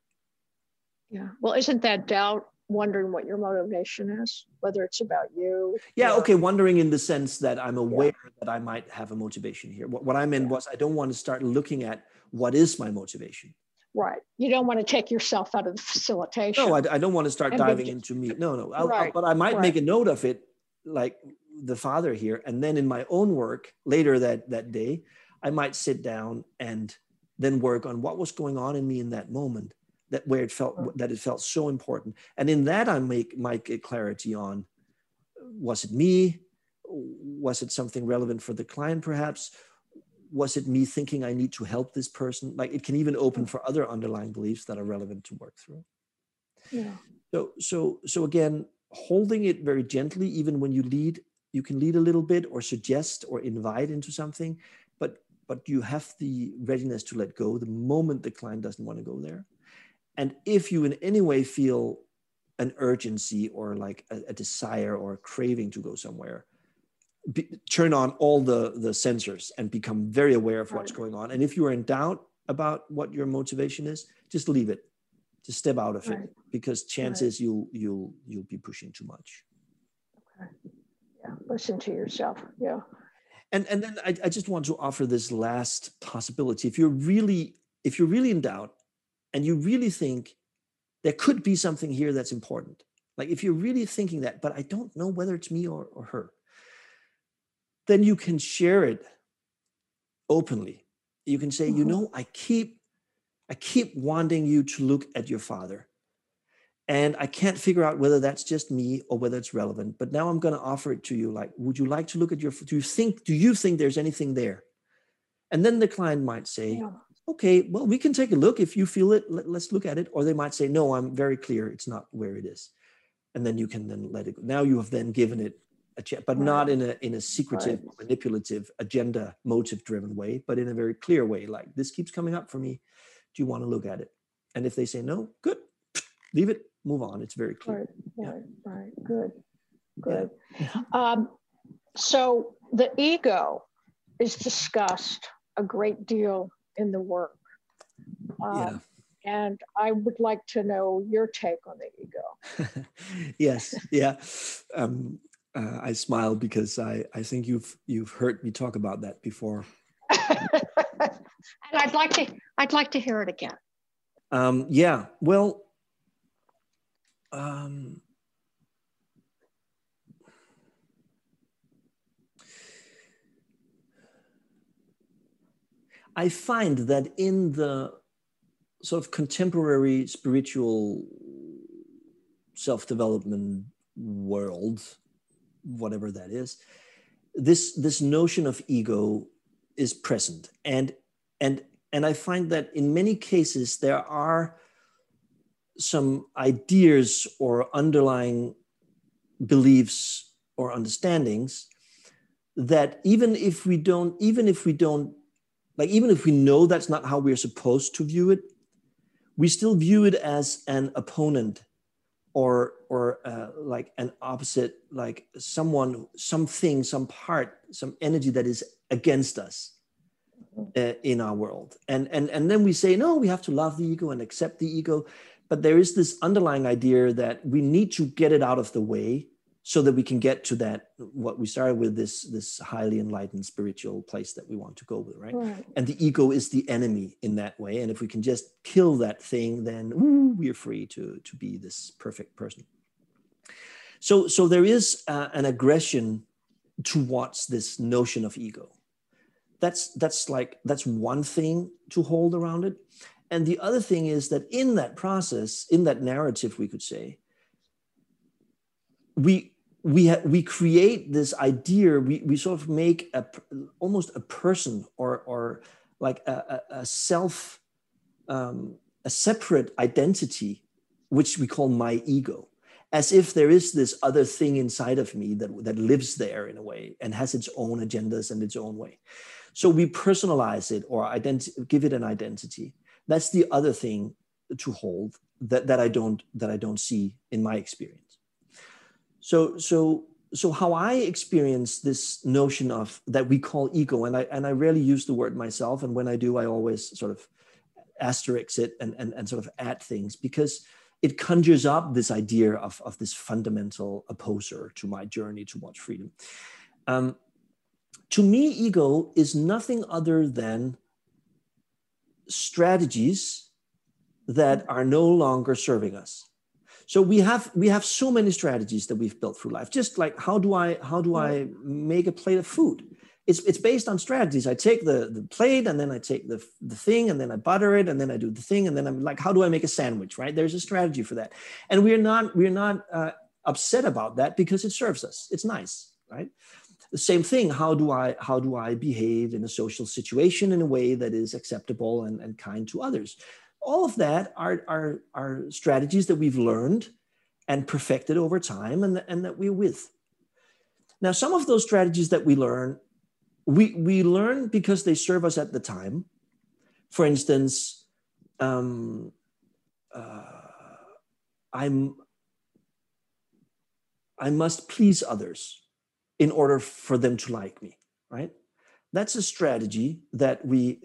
Yeah. Well isn't that doubt wondering what your motivation is, whether it's about you. Yeah, or, okay, wondering in the sense that I'm aware yeah. that I might have a motivation here. What, what I meant yeah. was I don't want to start looking at what is my motivation. Right. You don't want to take yourself out of the facilitation. No, I, I don't want to start and diving into me. No, no. I'll, right. I'll, but I might right. make a note of it, like the father here, and then in my own work later that that day, I might sit down and then work on what was going on in me in that moment that where it felt that it felt so important. And in that i make might get clarity on was it me? Was it something relevant for the client perhaps? Was it me thinking i need to help this person? Like it can even open for other underlying beliefs that are relevant to work through. Yeah. So so so again holding it very gently even when you lead you can lead a little bit or suggest or invite into something but but you have the readiness to let go the moment the client doesn't want to go there and if you in any way feel an urgency or like a, a desire or a craving to go somewhere, be, turn on all the, the sensors and become very aware of what's going on. And if you are in doubt about what your motivation is, just leave it. Just step out of right. it because chances right. you'll you'll you'll be pushing too much. Okay. Yeah. Listen to yourself. Yeah. And and then I, I just want to offer this last possibility. If you're really if you're really in doubt and you really think there could be something here that's important, like if you're really thinking that, but I don't know whether it's me or, or her, then you can share it openly. You can say, mm-hmm. you know, I keep I keep wanting you to look at your father. And I can't figure out whether that's just me or whether it's relevant. But now I'm going to offer it to you. Like, would you like to look at your? Do you think? Do you think there's anything there? And then the client might say, yeah okay, well, we can take a look. If you feel it, let, us look at it. Or they might say, no, I'm very clear. It's not where it is. And then you can then let it go. Now you have then given it a check, but right. not in a in a secretive, right. manipulative, agenda, motive driven way, but in a very clear way. Like this keeps coming up for me. Do you want to look at it? And if they say no, good, leave it, move on. It's very clear. Right, yeah. right, right. Good, good. Yeah. Um, so the ego is discussed a great deal in the work. Um, yeah. and I would like to know your take on the ego. yes, yeah. Um, uh, I smile because I, I think you've you've heard me talk about that before. and I'd like to I'd like to hear it again. Um, yeah, well, um, I find that in the sort of contemporary spiritual self development world, whatever that is, this this notion of ego is present, and and and I find that in many cases there are some ideas or underlying beliefs or understandings that even if we don't even if we don't like even if we know that's not how we're supposed to view it we still view it as an opponent or or uh, like an opposite like someone something some part some energy that is against us uh, in our world. And and and then we say no we have to love the ego and accept the ego. But there is this underlying idea that we need to get it out of the way so that we can get to that what we started with this this highly enlightened spiritual place that we want to go with right, right. and the ego is the enemy in that way. And if we can just kill that thing then ooh, we're free to to be this perfect person. So so there is uh, an aggression towards this notion of ego. That's that's like that's one thing to hold around it. And the other thing is that in that process in that narrative we could say we we ha- we create this idea we, we sort of make a almost a person or or like a, a, a self um, a separate identity which we call my ego as if there is this other thing inside of me that, that lives there in a way and has its own agendas and its own way. So we personalize it or identi- give it an identity. That's the other thing to hold that, that i don't that i don't see in my experience so so so how I experience this notion of that we call ego, and I and I rarely use the word myself, and when I do, I always sort of asterisk it and, and, and sort of add things because it conjures up this idea of, of this fundamental opposer to my journey towards freedom. Um, to me, ego is nothing other than strategies that are no longer serving us so we have we have so many strategies that we've built through life. Just like how do i how do i make a plate of food? It's, it's based on strategies. I take the, the plate and then i take the, the thing and then i butter it and then i do the thing and then i'm like how do i make a sandwich right? There's a strategy for that. And we're not we're not uh, upset about that because it serves us. It's nice right? The same thing how do i how do i behave in a social situation in a way that is acceptable and, and kind to others all of that are, are, are strategies that we've learned and perfected over time and, and that we're with. Now, some of those strategies that we learn, we, we learn because they serve us at the time. For instance, um, uh, I'm, I must please others in order for them to like me, right? That's a strategy that we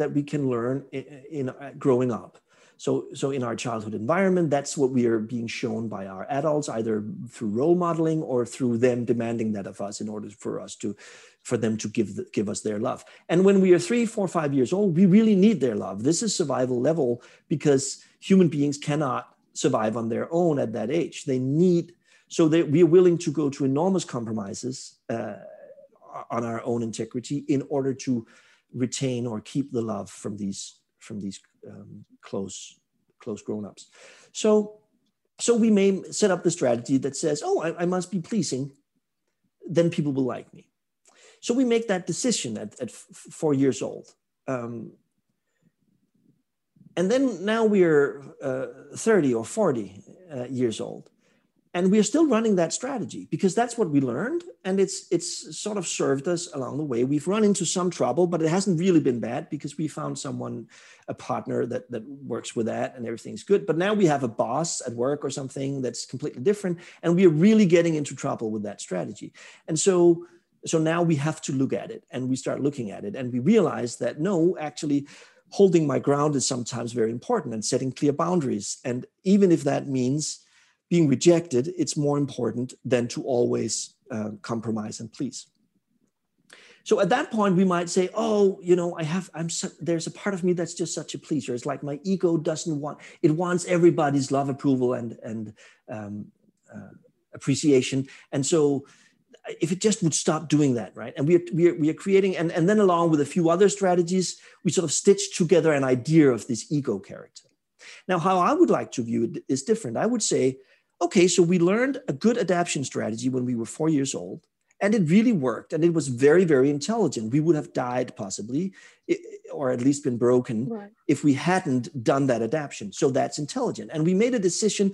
that we can learn in, in uh, growing up. So so in our childhood environment that's what we are being shown by our adults either through role modeling or through them demanding that of us in order for us to for them to give the, give us their love. And when we are three four five years old we really need their love. This is survival level because human beings cannot survive on their own at that age. They need so that we are willing to go to enormous compromises uh, on our own integrity in order to retain or keep the love from these from these um, close close grown-ups. So so we may set up the strategy that says oh I, I, must be pleasing then people will like me. So we make that decision at, at four years old. Um, and then now we're uh, 30 or 40 uh, years old and we're still running that strategy because that's what we learned. And it's it's sort of served us along the way. We've run into some trouble but it hasn't really been bad because we found someone a partner that that works with that and everything's good. But now we have a boss at work or something that's completely different and we're really getting into trouble with that strategy. And so so now we have to look at it and we start looking at it and we realize that no actually holding my ground is sometimes very important and setting clear boundaries. And even if that means being rejected, it's more important than to always uh, compromise and please. So at that point, we might say, "Oh, you know, I have, I'm, su- there's a part of me that's just such a pleaser. It's like my ego doesn't want, it wants everybody's love, approval, and and um, uh, appreciation. And so, if it just would stop doing that, right? And we are we are, we are creating, and and then along with a few other strategies, we sort of stitch together an idea of this ego character. Now, how I would like to view it is different. I would say, okay, so we learned a good adaptation strategy when we were four years old and it really worked and it was very very intelligent. We would have died possibly or at least been broken right. if we hadn't done that adaptation so that's intelligent and we made a decision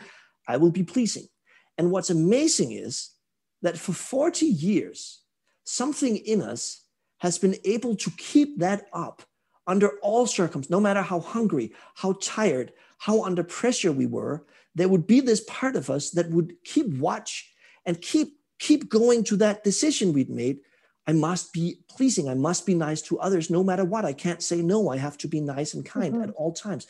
i will be pleasing. And what's amazing is that for 40 years something in us has been able to keep that up under all circumstances no matter how hungry how tired how under pressure we were there would be this part of us that would keep watch and keep keep going to that decision we'd made. I must be pleasing. I must be nice to others no matter what. I can't say no. I have to be nice and kind mm-hmm. at all times.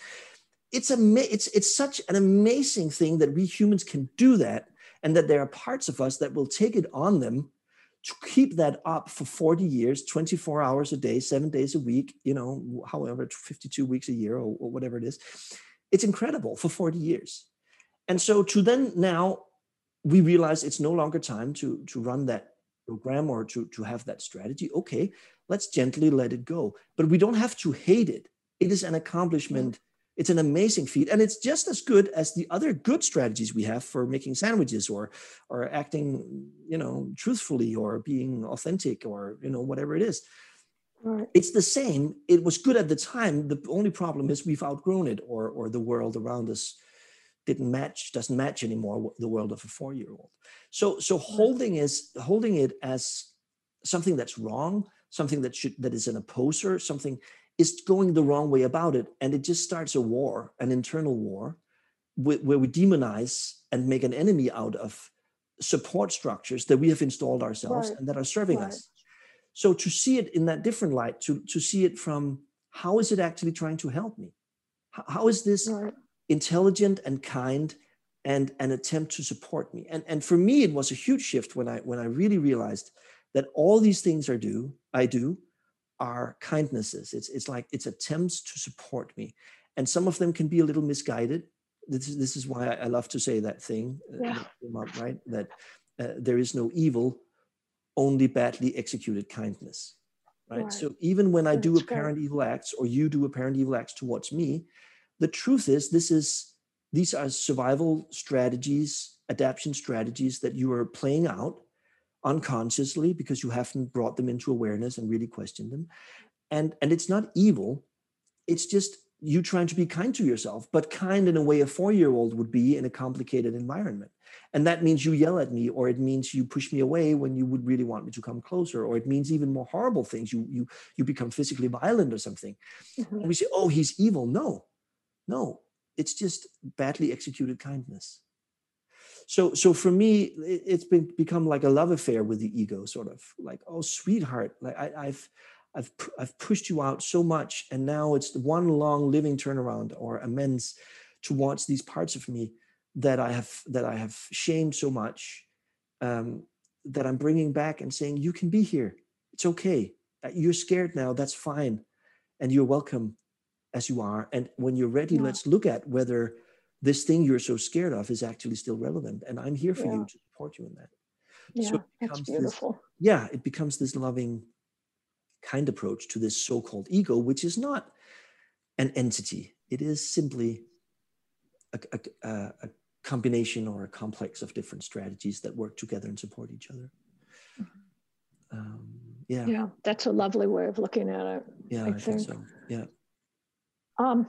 It's, ama- it's, it's such an amazing thing that we humans can do that and that there are parts of us that will take it on them to keep that up for 40 years 24 hours a day seven days a week you know however 52 weeks a year or, or, whatever it is it's incredible for 40 years and so to then now we realize it's no longer time to to run that program or to to have that strategy. Okay let's gently let it go. But we don't have to hate it. It is an accomplishment. It's an amazing feat. And it's just as good as the other good strategies we have for making sandwiches or or acting you know truthfully or being authentic or you know whatever it is. Right. it's the same. It was good at the time. The only problem is we've outgrown it or or the world around us didn't match doesn't match anymore the world of a four year old so so holding is holding it as something that's wrong something that should that is an opposer something is going the wrong way about it and it just starts a war an internal war where we demonize and make an enemy out of support structures that we have installed ourselves right. and that are serving right. us so to see it in that different light to to see it from how is it actually trying to help me? How, how is this right intelligent and kind and an attempt to support me. And, and for me, it was a huge shift when I when I really realized that all these things are do I do are kindnesses. It's it's like it's attempts to support me, and some of them can be a little misguided. This is this is why I, love to say that thing, uh, right? That uh, there is no evil, only badly executed kindness. Right? right. So even when I do apparent evil acts, or you do apparent evil acts towards me, the truth is this is these are survival strategies adaptation strategies that you are playing out unconsciously because you haven't brought them into awareness and really questioned them. And and it's not evil. It's just you trying to be kind to yourself but kind in a way a four year old would be in a complicated environment. And that means you yell at me or it means you push me away when you would really want me to come closer or it means even more horrible things. You you you become physically violent or something. Mm-hmm. and we say oh he's evil. No no, it's just badly executed kindness. So, so for me, it's been become like a love affair with the ego, sort of like, oh, sweetheart, like I, I've, I've, I've pushed you out so much, and now it's one long living turnaround or amends towards these parts of me that I have that I have shamed so much um, that I'm bringing back and saying, you can be here. It's okay. You're scared now. That's fine, and you're welcome as you are. And when you're ready, yeah. let's look at whether this thing you're so scared of is actually still relevant. And I'm here for yeah. you to support you in that. Yeah, so that's beautiful. This, yeah, it becomes this loving, kind approach to this so-called ego, which is not an entity. It is simply a, a, a combination or a complex of different strategies that work together and support each other. Mm-hmm. Um, yeah. Yeah, that's a lovely way of looking at it. Yeah, I, I think. think so. Yeah. Um,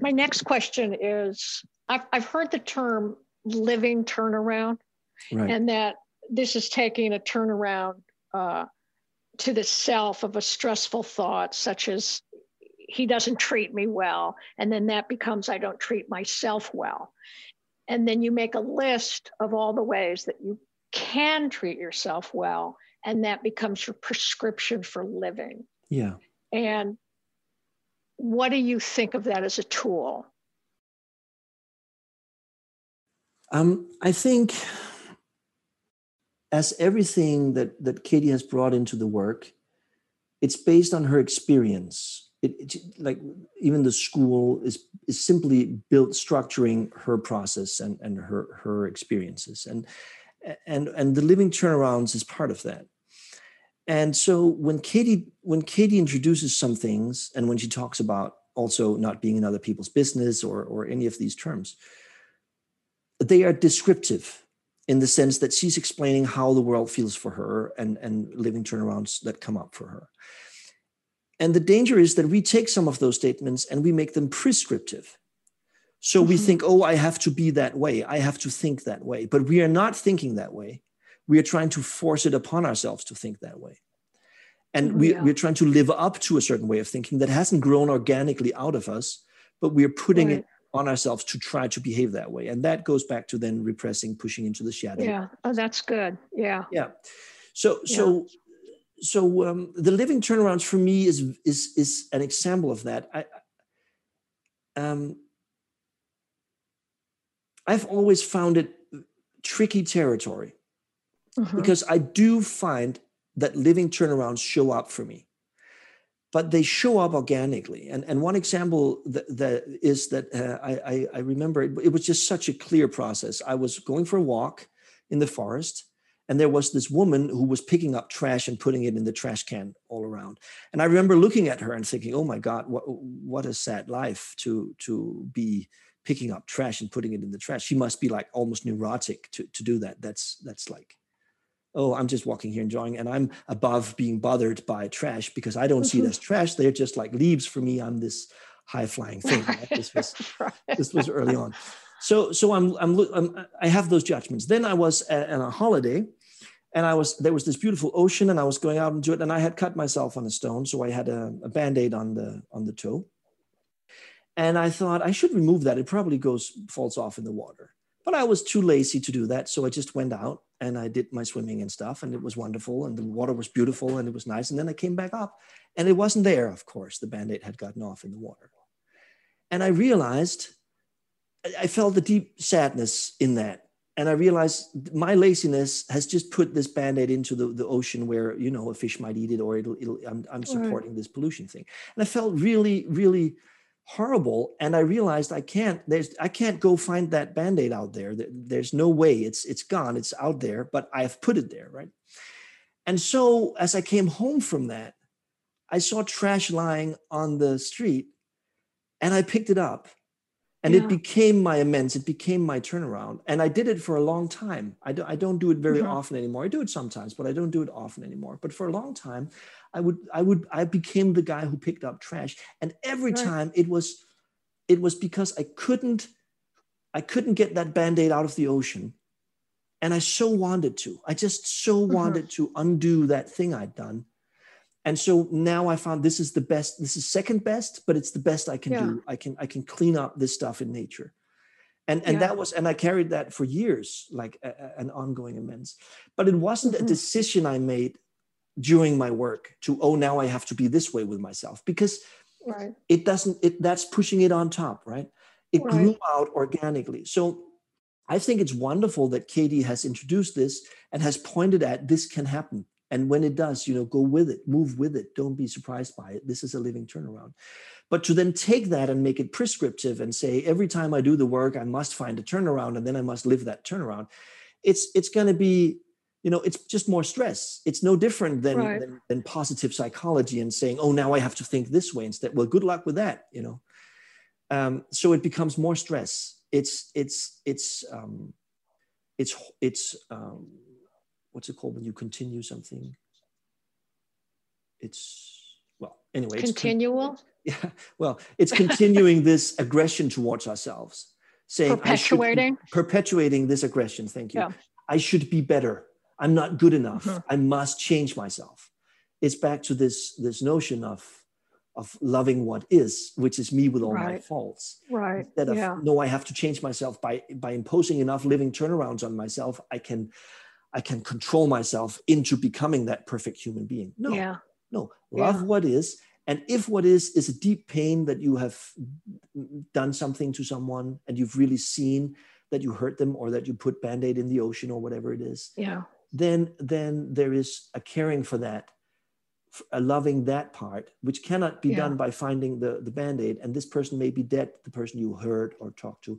my next question is I've, I've heard the term living turnaround, right. and that this is taking a turnaround uh, to the self of a stressful thought, such as he doesn't treat me well. And then that becomes I don't treat myself well. And then you make a list of all the ways that you can treat yourself well. And that becomes your prescription for living. Yeah. And what do you think of that as a tool? Um, I think, as everything that that Katie has brought into the work, it's based on her experience. It, it, like even the school is is simply built structuring her process and and her her experiences and and and the living turnarounds is part of that and so when katie when katie introduces some things and when she talks about also not being in other people's business or or any of these terms they are descriptive in the sense that she's explaining how the world feels for her and and living turnarounds that come up for her. And the danger is that we take some of those statements and we make them prescriptive. So we mm-hmm. think oh i have to be that way. I have to think that way. But we are not thinking that way we are trying to force it upon ourselves to think that way. And we, yeah. we're trying to live up to a certain way of thinking that hasn't grown organically out of us but we're putting right. it on ourselves to try to behave that way. And that goes back to then repressing pushing into the shadow. Yeah. Oh that's good. Yeah. Yeah. So yeah. so so um, the living turnarounds for me is is is an example of that. I um i've always found it tricky territory mm-hmm. because i do find that living turnarounds show up for me but they show up organically. And, and one example that, that is that uh, I, I, remember it, it, was just such a clear process. I was going for a walk in the forest, and there was this woman who was picking up trash and putting it in the trash can all around. And I remember looking at her and thinking, "Oh my God, what what a sad life to to be picking up trash and putting it in the trash. She must be like almost neurotic to to do that. That's that's like oh, I'm just walking here enjoying, and I'm above being bothered by trash because I don't see it mm-hmm. as trash. They're just like leaves for me. I'm this high flying thing. Right? This was right. this was early on. So so I'm, I'm, I'm i have those judgments. Then I was at, on a holiday, and I was there was this beautiful ocean, and I was going out into it, and I had cut myself on a stone, so I had a, a band aid on the on the toe. And I thought I should remove that. It probably goes falls off in the water. But I was too lazy to do that. So I just went out and I did my swimming and stuff. And it was wonderful. And the water was beautiful and it was nice. And then I came back up and it wasn't there, of course. The band aid had gotten off in the water. And I realized, I felt the deep sadness in that. And I realized my laziness has just put this band aid into the, the ocean where, you know, a fish might eat it or it'll, it'll I'm, I'm supporting right. this pollution thing. And I felt really, really horrible and i realized i can't there's i can't go find that band-aid out there. There's no way. It's it's gone. It's out there but i have put it there right? And so as i came home from that i saw trash lying on the street and i picked it up and yeah. it became my amends it became my turnaround and i did it for a long time i, do, I don't do it very mm-hmm. often anymore i do it sometimes but i don't do it often anymore but for a long time I would, I would, I became the guy who picked up trash. And every right. time it was, it was because I couldn't, I couldn't get that band-aid out of the ocean. And I so wanted to. I just so mm-hmm. wanted to undo that thing I'd done. And so now I found this is the best, this is second best, but it's the best I can yeah. do. I can, I can clean up this stuff in nature and and yeah. that was and i carried that for years like a, a, an ongoing amends but it wasn't mm-hmm. a decision i made during my work to oh now i have to be this way with myself because right. it doesn't it that's pushing it on top right it right. grew out organically so i think it's wonderful that katie has introduced this and has pointed at this can happen and when it does you know go with it move with it. Don't be surprised by it. This is a living turnaround. But to then take that and make it prescriptive and say every time i do the work i must find a turnaround and then i must live that turnaround it's it's going to be you know it's just more stress. It's no different than, right. than, than positive psychology and saying oh now i have to think this way instead. Well good luck with that you know? Um, so it becomes more stress. It's it's it's um, it's it's um, what's it called when you continue something it's well anyway continual con- yeah well it's continuing this aggression towards ourselves saying perpetuating perpetuating this aggression thank you yeah. i should be better I'm not good enough. Mm-hmm. I must change myself. It's back to this this notion of of loving what is, which is me with all right. my faults. Right. Instead of yeah. no, I have to change myself by by imposing enough living turnarounds on myself. I can I can control myself into becoming that perfect human being. No, yeah. no, love yeah. what is And if what is is a deep pain that you have done something to someone and you've really seen that you hurt them or that you put band-aid in the ocean or whatever it is, yeah. then then there is a caring for that, a loving that part, which cannot be Yeah. done by finding the, the band-aid. And this person may be dead, the person you hurt or talked to.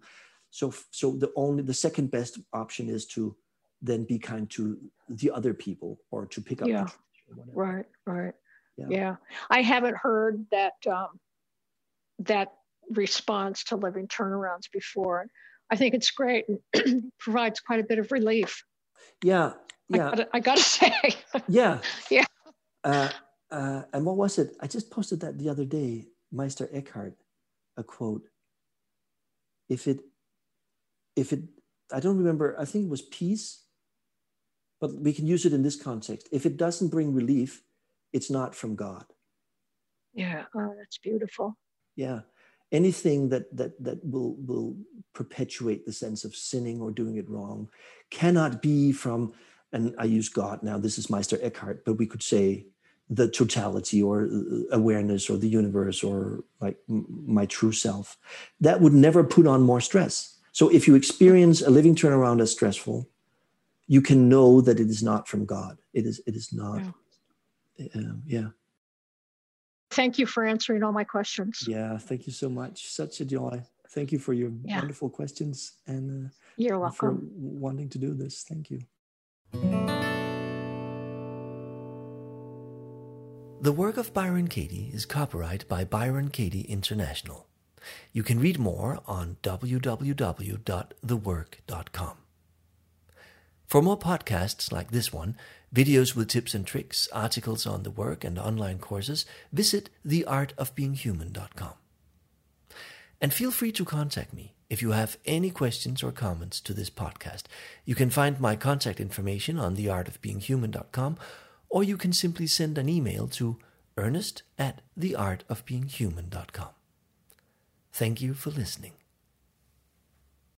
So so the only the second best option is to then be kind to the other people or to pick up Yeah. Right, right. Yeah. Yeah. I haven't heard that um, that response to living turnarounds before. I think it's great and provides quite a bit of relief. Yeah, I yeah, gotta, I gotta say. yeah. Yeah. Uh, uh, and what was it? I just posted that the other day, Meister Eckhart, a quote. If it, if it, I don't remember, I think it was peace, but we can use it in this context. If it doesn't bring relief, it's not from God. yeah. Oh, that's beautiful. Yeah. Anything that that that will will perpetuate the sense of sinning or doing it wrong cannot be from, and I use God now, this is Meister Eckhart, but we could say the totality or uh, awareness or the universe or like my true self. That would never put on more stress. So if you experience a living turnaround as stressful, you can know that it is not from God. It is it is not. Um, yeah. Thank you for answering all my questions. Yeah, thank you so much. Such a joy. Thank you for your Yeah. wonderful questions and, uh, You're and for welcome. wanting to do this. Thank you. The work of Byron Katie is copyright by Byron Katie International. You can read more on www.thework.com. For more podcasts like this one, videos with tips and tricks, articles on the work, and online courses, visit theartofbeinghuman.com. And feel free to contact me if you have any questions or comments to this podcast. You can find my contact information on theartofbeinghuman.com or you can simply send an email to ernest at theartofbeinghuman.com. Thank you for listening.